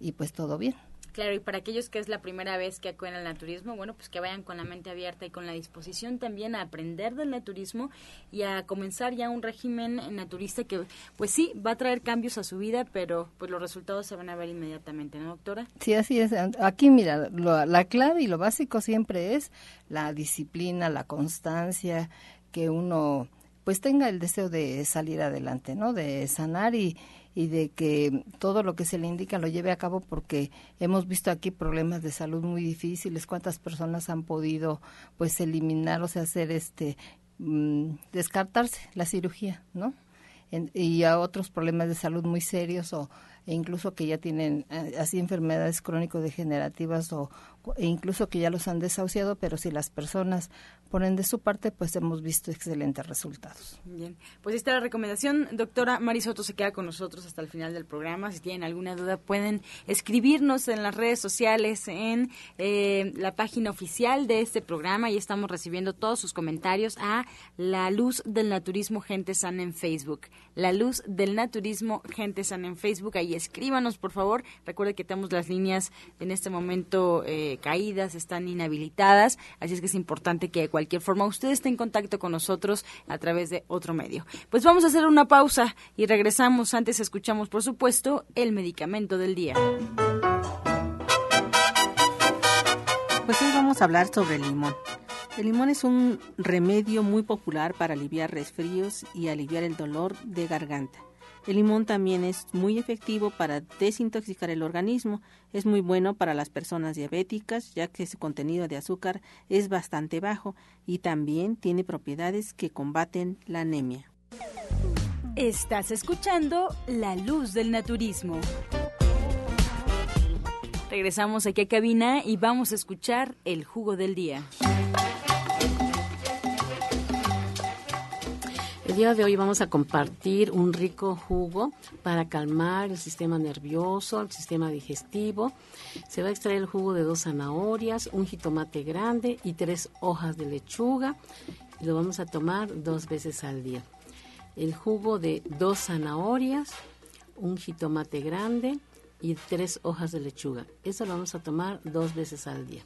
y pues todo bien. Claro, y para aquellos que es la primera vez que acuden al naturismo, bueno, pues que vayan con la mente abierta y con la disposición también a aprender del naturismo y a comenzar ya un régimen naturista que, pues sí, va a traer cambios a su vida, pero pues los resultados se van a ver inmediatamente, ¿no, doctora? Sí, así es. Aquí, mira, la clave y lo básico siempre es la disciplina, la constancia, que uno pues tenga el deseo de salir adelante, ¿no? De sanar y, y de que todo lo que se le indica lo lleve a cabo porque hemos visto aquí problemas de salud muy difíciles, cuántas personas han podido pues eliminar o sea, hacer este mm, descartarse la cirugía, ¿no? y a otros problemas de salud muy serios o e incluso que ya tienen eh, así enfermedades crónico-degenerativas o e incluso que ya los han desahuciado, pero si las personas ponen de su parte, pues hemos visto excelentes resultados. Bien, pues esta es la recomendación. Doctora Marisoto se queda con nosotros hasta el final del programa. Si tienen alguna duda, pueden escribirnos en las redes sociales, en eh, la página oficial de este programa y estamos recibiendo todos sus comentarios a La Luz del Naturismo Gente Sana en Facebook. La Luz del Naturismo Gente Sana en Facebook. Ahí escríbanos, por favor. Recuerde que tenemos las líneas en este momento eh, caídas, están inhabilitadas, así es que es importante que de cualquier forma usted esté en contacto con nosotros a través de otro medio. Pues vamos a hacer una pausa y regresamos. Antes escuchamos, por supuesto, el medicamento del día. Pues hoy vamos a hablar sobre el limón. El limón es un remedio muy popular para aliviar resfríos y aliviar el dolor de garganta. El limón también es muy efectivo para desintoxicar el organismo. Es muy bueno para las personas diabéticas, ya que su contenido de azúcar es bastante bajo y también tiene propiedades que combaten la anemia. Estás escuchando La Luz del Naturismo. Regresamos aquí a cabina y vamos a escuchar el jugo del día. Día de hoy vamos a compartir un rico jugo para calmar el sistema nervioso, el sistema digestivo. Se va a extraer el jugo de dos zanahorias, un jitomate grande y tres hojas de lechuga. Lo vamos a tomar dos veces al día. El jugo de dos zanahorias, un jitomate grande y tres hojas de lechuga. Eso lo vamos a tomar dos veces al día.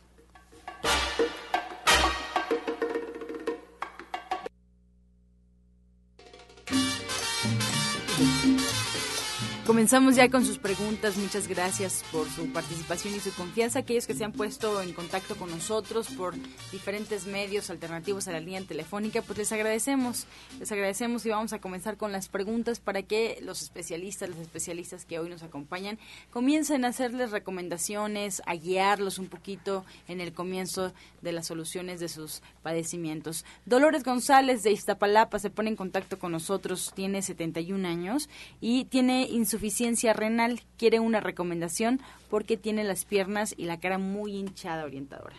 Comenzamos ya con sus preguntas. Muchas gracias por su participación y su confianza. Aquellos que se han puesto en contacto con nosotros por diferentes medios alternativos a la línea telefónica, pues les agradecemos. Les agradecemos y vamos a comenzar con las preguntas para que los especialistas, los especialistas que hoy nos acompañan, comiencen a hacerles recomendaciones, a guiarlos un poquito en el comienzo de las soluciones de sus padecimientos. Dolores González de Iztapalapa se pone en contacto con nosotros, tiene 71 años y tiene insuficiencia renal. Quiere una recomendación porque tiene las piernas y la cara muy hinchada orientadora.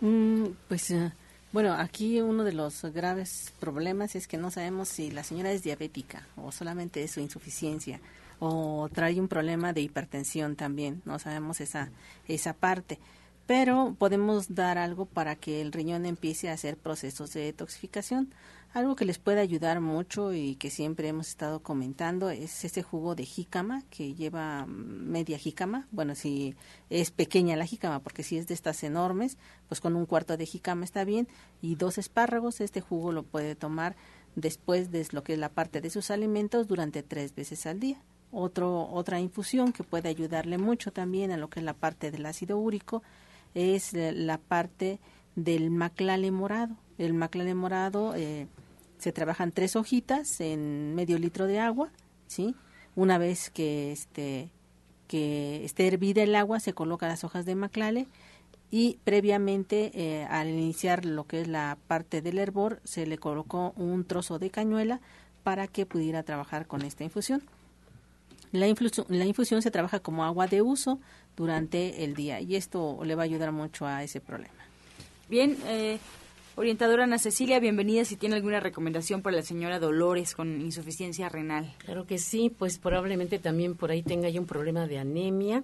Mm, pues eh, bueno, aquí uno de los graves problemas es que no sabemos si la señora es diabética o solamente es su insuficiencia o trae un problema de hipertensión también. No sabemos esa esa parte pero podemos dar algo para que el riñón empiece a hacer procesos de detoxificación. Algo que les puede ayudar mucho y que siempre hemos estado comentando es ese jugo de jícama que lleva media jícama. Bueno, si es pequeña la jícama, porque si es de estas enormes, pues con un cuarto de jícama está bien. Y dos espárragos, este jugo lo puede tomar después de lo que es la parte de sus alimentos durante tres veces al día. Otro, otra infusión que puede ayudarle mucho también a lo que es la parte del ácido úrico es la parte del maclale morado. El maclale morado eh, se trabajan tres hojitas en medio litro de agua, ¿sí? Una vez que este que esté hervida el agua se coloca las hojas de maclale y previamente eh, al iniciar lo que es la parte del hervor se le colocó un trozo de cañuela para que pudiera trabajar con esta infusión. La infusión, la infusión se trabaja como agua de uso durante el día y esto le va a ayudar mucho a ese problema. Bien, eh, orientadora Ana Cecilia, bienvenida si tiene alguna recomendación para la señora Dolores con insuficiencia renal. Claro que sí, pues probablemente también por ahí tenga ya un problema de anemia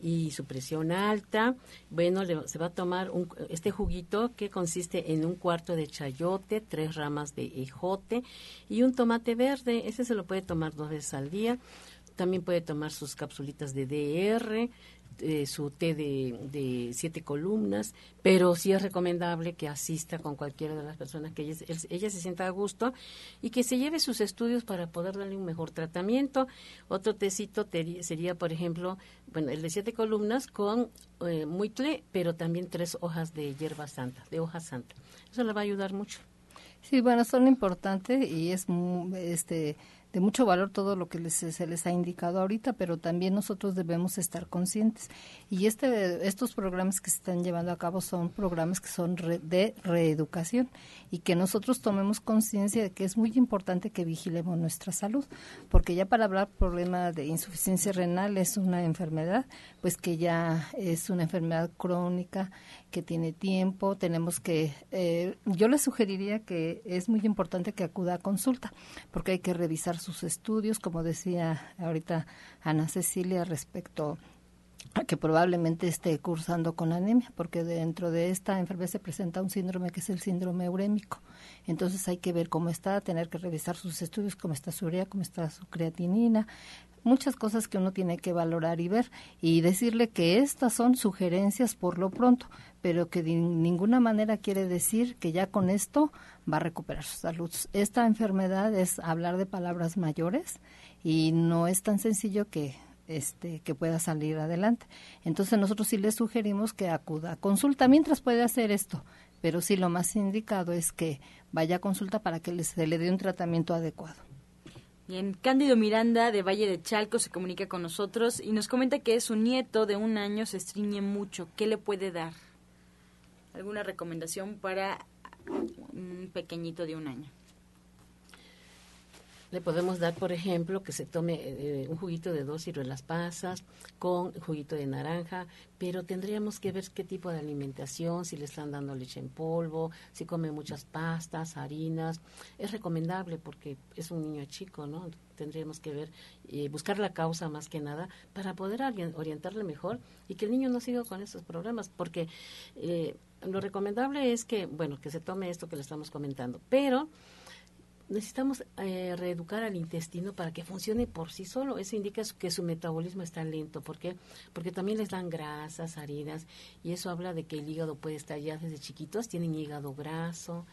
y su presión alta. Bueno, se va a tomar un, este juguito que consiste en un cuarto de chayote, tres ramas de ejote y un tomate verde. Ese se lo puede tomar dos veces al día también puede tomar sus capsulitas de DR, eh, su té de, siete columnas, pero sí es recomendable que asista con cualquiera de las personas que ella, se sienta a gusto y que se lleve sus estudios para poder darle un mejor tratamiento. Otro tecito sería, por ejemplo, bueno, el de siete columnas con eh, muitle, pero también tres hojas de hierba santa, de hoja santa. Eso le va a ayudar mucho. Sí, bueno, son importantes y es este de mucho valor todo lo que se les ha indicado ahorita, pero también nosotros debemos estar conscientes. Y este, estos programas que se están llevando a cabo son programas que son de reeducación y que nosotros tomemos conciencia de que es muy importante que vigilemos nuestra salud, porque ya para hablar problema de insuficiencia renal es una enfermedad, pues que ya es una enfermedad crónica que tiene tiempo, tenemos que, eh, yo le sugeriría que es muy importante que acuda a consulta, porque hay que revisar sus estudios, como decía ahorita Ana Cecilia respecto a que probablemente esté cursando con anemia, porque dentro de esta enfermedad se presenta un síndrome que es el síndrome urémico. Entonces hay que ver cómo está, tener que revisar sus estudios, cómo está su urea, cómo está su creatinina, muchas cosas que uno tiene que valorar y ver y decirle que estas son sugerencias por lo pronto, pero que de ninguna manera quiere decir que ya con esto va a recuperar su salud. Esta enfermedad es hablar de palabras mayores y no es tan sencillo que este, que pueda salir adelante. Entonces nosotros sí le sugerimos que acuda a consulta mientras puede hacer esto, pero sí lo más indicado es que vaya a consulta para que se le dé un tratamiento adecuado. Cándido Miranda de Valle de Chalco se comunica con nosotros y nos comenta que su nieto de un año se estriñe mucho. ¿Qué le puede dar? ¿Alguna recomendación para un pequeñito de un año? Le podemos dar, por ejemplo, que se tome eh, un juguito de dos ciruelas pasas con juguito de naranja, pero tendríamos que ver qué tipo de alimentación, si le están dando leche en polvo, si come muchas pastas, harinas. Es recomendable porque es un niño chico, ¿no? Tendríamos que ver, buscar la causa más que nada para poder orientarle mejor y que el niño no siga con esos problemas, porque eh, lo recomendable es que, bueno, que se tome esto que le estamos comentando, pero necesitamos eh, reeducar al intestino para que funcione por sí solo. Eso indica que su metabolismo está lento. ¿Por qué? Porque también les dan grasas, harinas, y eso habla de que el hígado puede estar ya desde chiquitos, tienen hígado graso.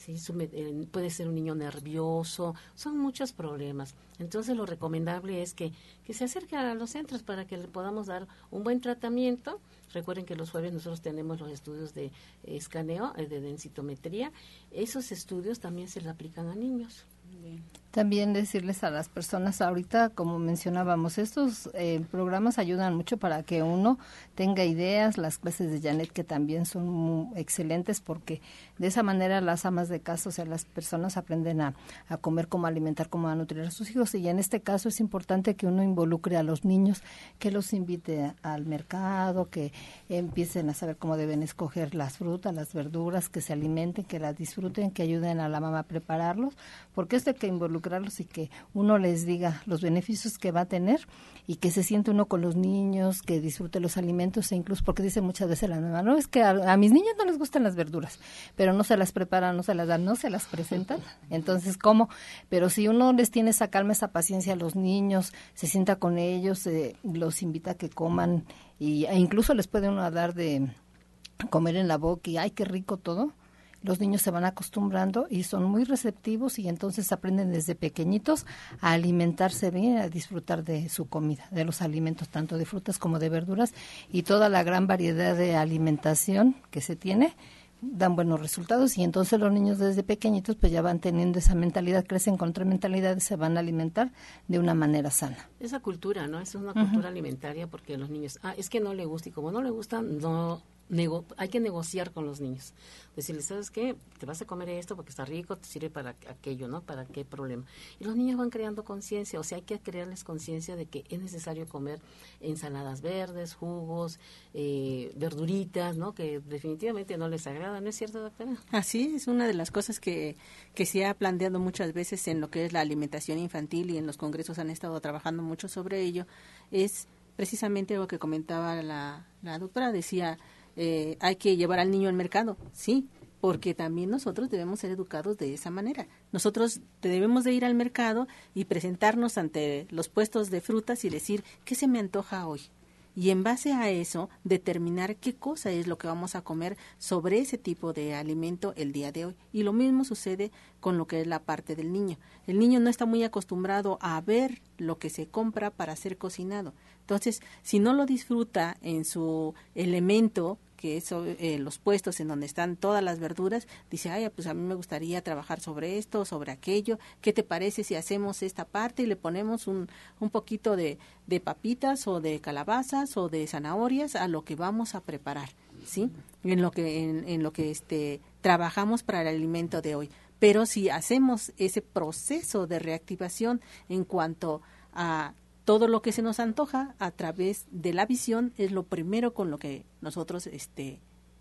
¿Sí? Eh, puede ser un niño nervioso, son muchos problemas. Entonces lo recomendable es que, que se acerque a los centros para que le podamos dar un buen tratamiento. Recuerden que los jueves nosotros tenemos los estudios de escaneo, eh, de densitometría. Esos estudios también se le aplican a niños. También decirles a las personas, ahorita, como mencionábamos, estos eh, programas ayudan mucho para que uno tenga ideas, las clases de Janet que también son muy excelentes porque de esa manera las amas de casa, o sea, las personas aprenden a, a comer, cómo alimentar, cómo a nutrir a sus hijos y en este caso es importante que uno involucre a los niños, que los invite al mercado, que empiecen a saber cómo deben escoger las frutas, las verduras, que se alimenten, que las disfruten, que ayuden a la mamá a prepararlos, porque este que involucra y que uno les diga los beneficios que va a tener y que se siente uno con los niños, que disfrute los alimentos e incluso porque dice muchas veces la nueva, no, es que a, mis niños no les gustan las verduras, pero no se las preparan, no se las dan, no se las presentan. Entonces, ¿cómo? Pero si uno les tiene esa calma, esa paciencia a los niños, se sienta con ellos, eh, los invita a que coman y, e incluso les puede uno dar de comer en la boca y ay, qué rico todo los niños se van acostumbrando y son muy receptivos y entonces aprenden desde pequeñitos a alimentarse bien, a disfrutar de su comida, de los alimentos, tanto de frutas como de verduras y toda la gran variedad de alimentación que se tiene dan buenos resultados y entonces los niños desde pequeñitos pues ya van teniendo esa mentalidad, crecen con otra mentalidad y se van a alimentar de una manera sana. Esa cultura, ¿no? es una cultura alimentaria porque los niños, ah, es que no le gusta y como no le gusta, no hay que negociar con los niños. Decirles, ¿sabes qué? Te vas a comer esto porque está rico, te sirve para aquello, ¿no? ¿Para qué problema? Y los niños van creando conciencia, o sea, hay que crearles conciencia de que es necesario comer ensaladas verdes, jugos, eh, verduritas, ¿no? Que definitivamente no les agrada, ¿no es cierto, doctora? Así es una de las cosas que, que se ha planteado muchas veces en lo que es la alimentación infantil y en los congresos han estado trabajando mucho sobre ello, es precisamente lo que comentaba la, la doctora, decía, eh, hay que llevar al niño al mercado, sí, porque también nosotros debemos ser educados de esa manera. Nosotros debemos de ir al mercado y presentarnos ante los puestos de frutas y decir, ¿qué se me antoja hoy? Y en base a eso, determinar qué cosa es lo que vamos a comer sobre ese tipo de alimento el día de hoy. Y lo mismo sucede con lo que es la parte del niño. El niño no está muy acostumbrado a ver lo que se compra para ser cocinado. Entonces, si no lo disfruta en su elemento, que es eh, los puestos en donde están todas las verduras, dice, ay, pues a mí me gustaría trabajar sobre esto, sobre aquello, ¿qué te parece si hacemos esta parte y le ponemos un, un poquito de, de papitas o de calabazas o de zanahorias a lo que vamos a preparar, ¿sí? En lo que, en, en lo que este, trabajamos para el alimento de hoy. Pero si hacemos ese proceso de reactivación en cuanto a todo lo que se nos antoja a través de la visión es lo primero con lo que nosotros este,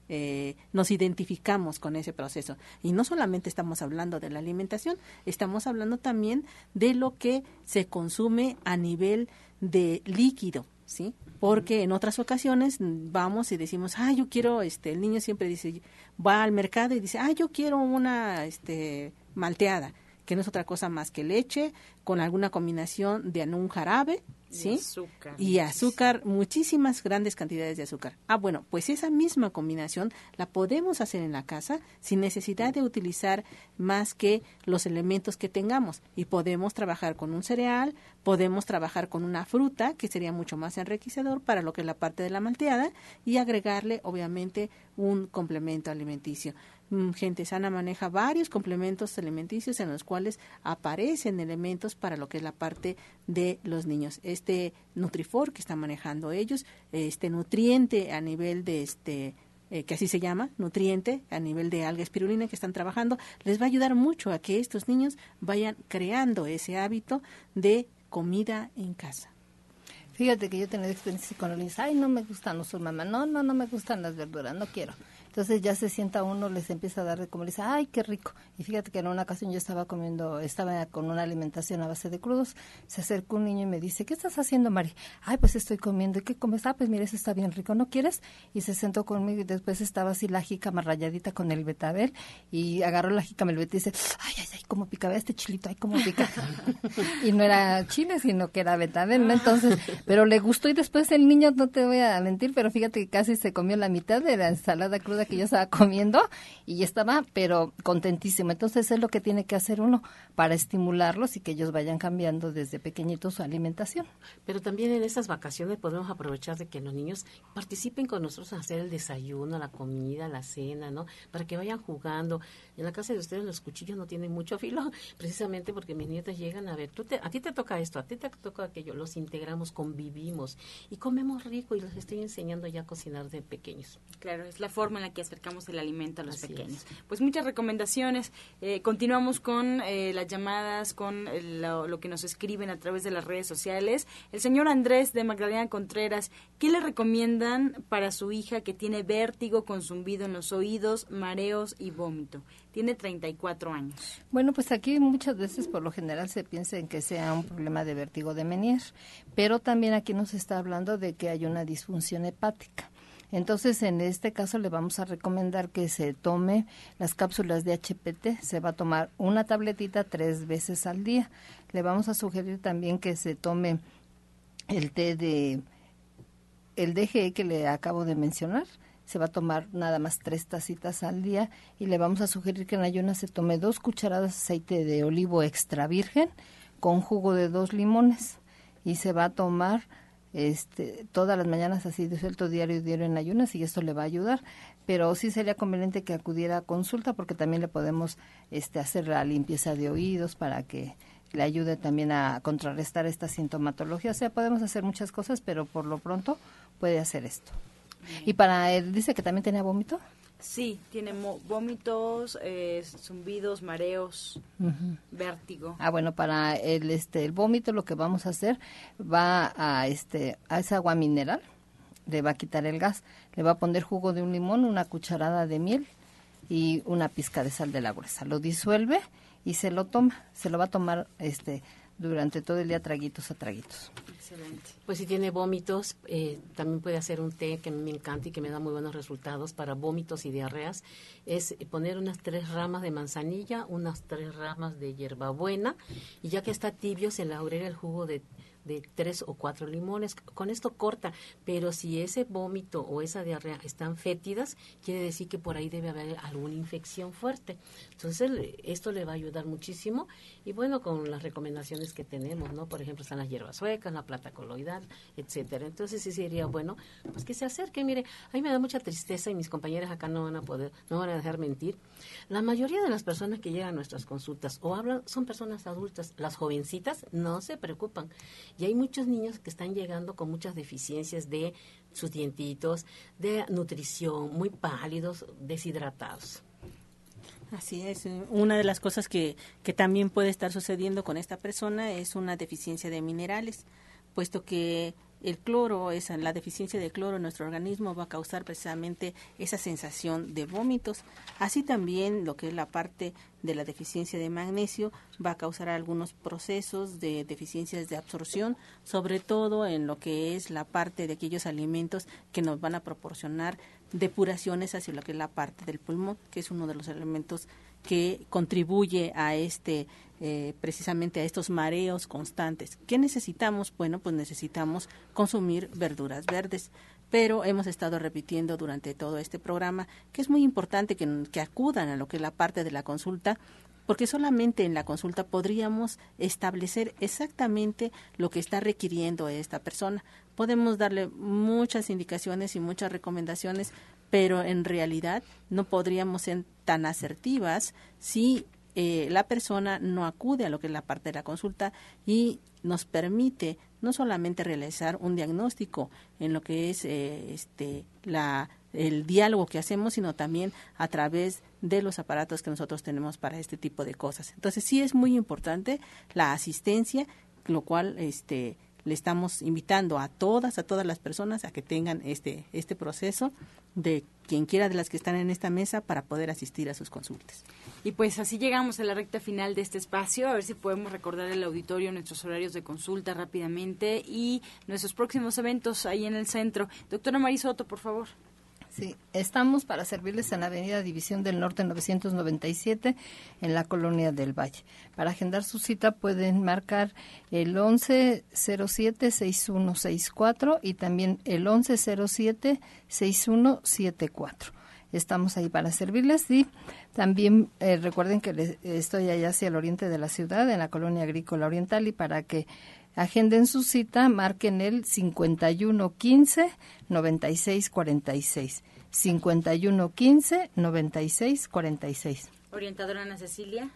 eh, nos identificamos con ese proceso. Y no solamente estamos hablando de la alimentación, estamos hablando también de lo que se consume a nivel de líquido, ¿sí? Porque en otras ocasiones vamos y decimos, ah, yo quiero, este, el niño siempre dice, va al mercado y dice, ah, yo quiero una, este, malteada que no es otra cosa más que leche con alguna combinación de un jarabe, ¿sí? Y azúcar. Y azúcar, muchísimas grandes cantidades de azúcar. Ah, bueno, pues esa misma combinación la podemos hacer en la casa sin necesidad de utilizar más que los elementos que tengamos. Y podemos trabajar con un cereal, podemos trabajar con una fruta, que sería mucho más enriquecedor para lo que es la parte de la malteada, y agregarle, obviamente, un complemento alimenticio. Mm, gente sana maneja varios complementos alimenticios en los cuales aparecen elementos para lo que es la parte de los niños. Este Nutrifor que están manejando ellos, este nutriente a nivel de este eh, que así se llama, nutriente a nivel de alga espirulina que están trabajando, les va a ayudar mucho a que estos niños vayan creando ese hábito de comida en casa. Fíjate que yo he tenido experiencia con los niños, ay, no me gustan los mamá, no, no, no me gustan las verduras, no quiero. Entonces ya se sienta uno, les empieza a dar como le dice, ay, qué rico. Y fíjate que en una ocasión yo estaba comiendo, estaba con una alimentación a base de crudos, se acercó un niño y me dice, ¿qué estás haciendo, Mari? Ay, pues estoy comiendo. ¿Y qué comes? Ah, pues mira, eso está bien rico, ¿no quieres? Y se sentó conmigo y después estaba así la jícama rayadita con el betabel y agarró la jícama el betabel y dice, ay, ay, ay, cómo pica, este chilito, ay, cómo pica. *laughs* y no era chile, sino que era betabel, ¿no? Entonces, pero le gustó y después el niño, no te voy a mentir, pero fíjate que casi se comió la mitad de la ensalada cruda que yo estaba comiendo y estaba, pero contentísimo. Entonces es lo que tiene que hacer uno para estimularlos y que ellos vayan cambiando desde pequeñitos su alimentación. Pero también en estas vacaciones podemos aprovechar de que los niños participen con nosotros a hacer el desayuno, la comida, la cena, ¿no? Para que vayan jugando. En la casa de ustedes los cuchillos no tienen mucho filo, *laughs* precisamente porque mis nietas llegan a ver, tú te, a ti te toca esto, a ti te toca aquello, los integramos, convivimos y comemos rico y los estoy enseñando ya a cocinar de pequeños. Claro, es la forma en la que acercamos el alimento a los pequeños. Pues muchas recomendaciones. Eh, continuamos con eh, las llamadas, con lo, lo, que nos escriben a través de las redes sociales. El señor Andrés de Magdalena Contreras, ¿qué le recomiendan para su hija que tiene vértigo con zumbido en los oídos, mareos y vómito? Tiene 34 años. Bueno, pues aquí muchas veces por lo general se piensa en que sea un problema de vértigo de Menier, pero también aquí nos está hablando de que hay una disfunción hepática. Entonces, en este caso le vamos a recomendar que se tome las cápsulas de HPT. Se va a tomar una tabletita tres veces al día. Le vamos a sugerir también que se tome el té de el DGE que le acabo de mencionar. Se va a tomar nada más tres tacitas al día y le vamos a sugerir que en ayunas se tome dos cucharadas de aceite de olivo extra virgen con jugo de dos limones y se va a tomar este, todas las mañanas así de suelto diario diario en ayunas y esto le va a ayudar. Pero sí sería conveniente que acudiera a consulta porque también le podemos este, hacer la limpieza de oídos para que le ayude también a contrarrestar esta sintomatología. O sea podemos hacer muchas cosas pero por lo pronto puede hacer esto. Y para él dice que también tenía vómito Sí, tiene vómitos, eh, zumbidos, mareos, vértigo. Ah, bueno, para el este el vómito lo que vamos a hacer va a este a esa agua mineral, le va a quitar el gas, le va a poner jugo de un limón, una cucharada de miel y una pizca de sal de la gruesa. Lo disuelve y se lo toma, se lo va a tomar este durante todo el día traguitos a traguitos. Excelente. Pues si tiene vómitos, eh, también puede hacer un té que a mí me encanta y que me da muy buenos resultados para vómitos y diarreas. Es poner unas tres ramas de manzanilla, unas tres ramas de hierbabuena y ya que está tibio se le agrega el jugo de de tres o cuatro limones. Con esto corta, pero si ese vómito o esa diarrea están fétidas, quiere decir que por ahí debe haber alguna infección fuerte. Entonces, esto le va a ayudar muchísimo. Y bueno, con las recomendaciones que tenemos, ¿no? Por ejemplo, están las hierbas suecas, la plata coloidal, etcétera. Entonces, sí sería bueno, pues que se acerque. Mire, a mí me da mucha tristeza y mis compañeras acá no van a poder, no van a dejar mentir. La mayoría de las personas que llegan a nuestras consultas o hablan son personas adultas. Las jovencitas no se preocupan. Y hay muchos niños que están llegando con muchas deficiencias de sus dientitos, de nutrición, muy pálidos, deshidratados. Así es. Una de las cosas que, que también puede estar sucediendo con esta persona es una deficiencia de minerales, puesto que el cloro, esa, la deficiencia de cloro en nuestro organismo va a causar precisamente esa sensación de vómitos. Así también lo que es la parte de la deficiencia de magnesio va a causar algunos procesos de deficiencias de absorción, sobre todo en lo que es la parte de aquellos alimentos que nos van a proporcionar depuraciones hacia lo que es la parte del pulmón, que es uno de los elementos que contribuye a este eh, precisamente a estos mareos constantes. ¿Qué necesitamos? Bueno, pues necesitamos consumir verduras verdes. Pero hemos estado repitiendo durante todo este programa que es muy importante que, que acudan a lo que es la parte de la consulta porque solamente en la consulta podríamos establecer exactamente lo que está requiriendo esta persona. Podemos darle muchas indicaciones y muchas recomendaciones, pero en realidad no podríamos ser tan asertivas si eh, la persona no acude a lo que es la parte de la consulta y nos permite no solamente realizar un diagnóstico en lo que es eh, este la el diálogo que hacemos, sino también a través de los aparatos que nosotros tenemos para este tipo de cosas. Entonces sí es muy importante la asistencia, lo cual este le estamos invitando a todas, a todas las personas a que tengan este, este proceso de quien quiera de las que están en esta mesa para poder asistir a sus consultas. Y pues así llegamos a la recta final de este espacio, a ver si podemos recordar el auditorio nuestros horarios de consulta rápidamente y nuestros próximos eventos ahí en el centro. Doctora Marisoto, por favor. Sí, estamos para servirles en la Avenida División del Norte 997 en la Colonia del Valle. Para agendar su cita pueden marcar el 1107-6164 y también el 1107-6174. estamos ahí para servirles y también eh, recuerden que estoy allá hacia el oriente de la ciudad, en la colonia agrícola oriental y para que agenden su cita, marquen el 5115 9646. 5115 9646. Orientadora Ana Cecilia.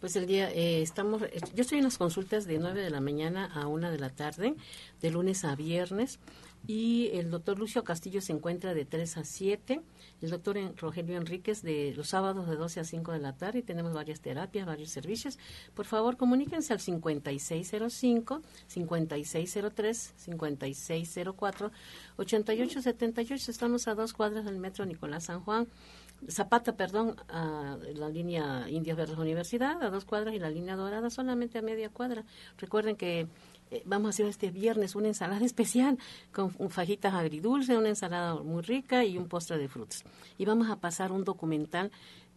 Pues el día, eh, estamos, yo estoy en las consultas de 9 de la mañana a 1 de la tarde, de lunes a viernes, y el doctor Lucio Castillo se encuentra de 3 a 7, el doctor Rogelio Enríquez de los sábados de 12 a 5 de la tarde, tenemos varias terapias, varios servicios. Por favor, comuníquense al 5605, 5603, 5604, 8878, estamos a dos cuadras del metro Nicolás San Juan. Zapata, perdón, a la línea Indias Verdes Universidad, a dos cuadras, y la línea Dorada solamente a media cuadra. Recuerden que eh, vamos a hacer este viernes una ensalada *laughs* especial con fajitas agridulce, una ensalada muy rica y un postre de frutas. Y vamos a pasar un documental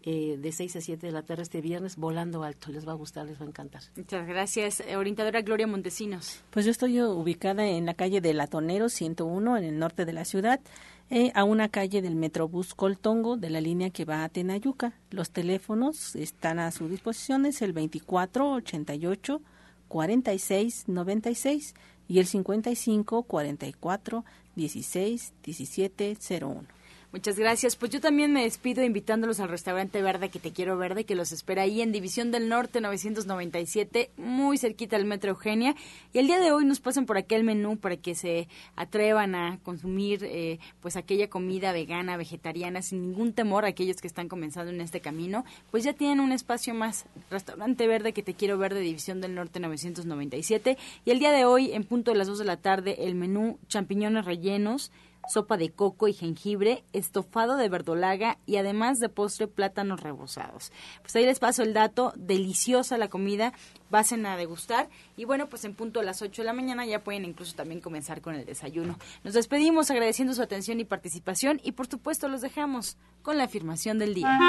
eh, de 6 a 7 de la tarde este viernes, Volando Alto. Les va a gustar, les va a encantar. Muchas gracias. Eh, orientadora Gloria Montesinos. Pues yo estoy ubicada en la calle de Latonero 101, en el norte de la ciudad. Eh, a una calle del Metrobús Coltongo de la línea que va a Tenayuca. Los teléfonos están a su disposición, es el 24 88 46 96 y el 55 44 16 17 01. Muchas gracias. Pues yo también me despido invitándolos al restaurante Verde que te quiero verde que los espera ahí en División del Norte 997, muy cerquita del Metro Eugenia. Y el día de hoy nos pasan por aquel menú para que se atrevan a consumir eh, pues aquella comida vegana, vegetariana, sin ningún temor a aquellos que están comenzando en este camino. Pues ya tienen un espacio más. Restaurante Verde que te quiero ver de División del Norte 997. Y el día de hoy, en punto de las 2 de la tarde, el menú champiñones rellenos sopa de coco y jengibre, estofado de verdolaga y además de postre plátanos rebozados. Pues ahí les paso el dato, deliciosa la comida, vasen a degustar y bueno, pues en punto a las 8 de la mañana ya pueden incluso también comenzar con el desayuno. Nos despedimos agradeciendo su atención y participación y por supuesto los dejamos con la afirmación del día.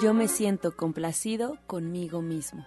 Yo me siento complacido conmigo mismo.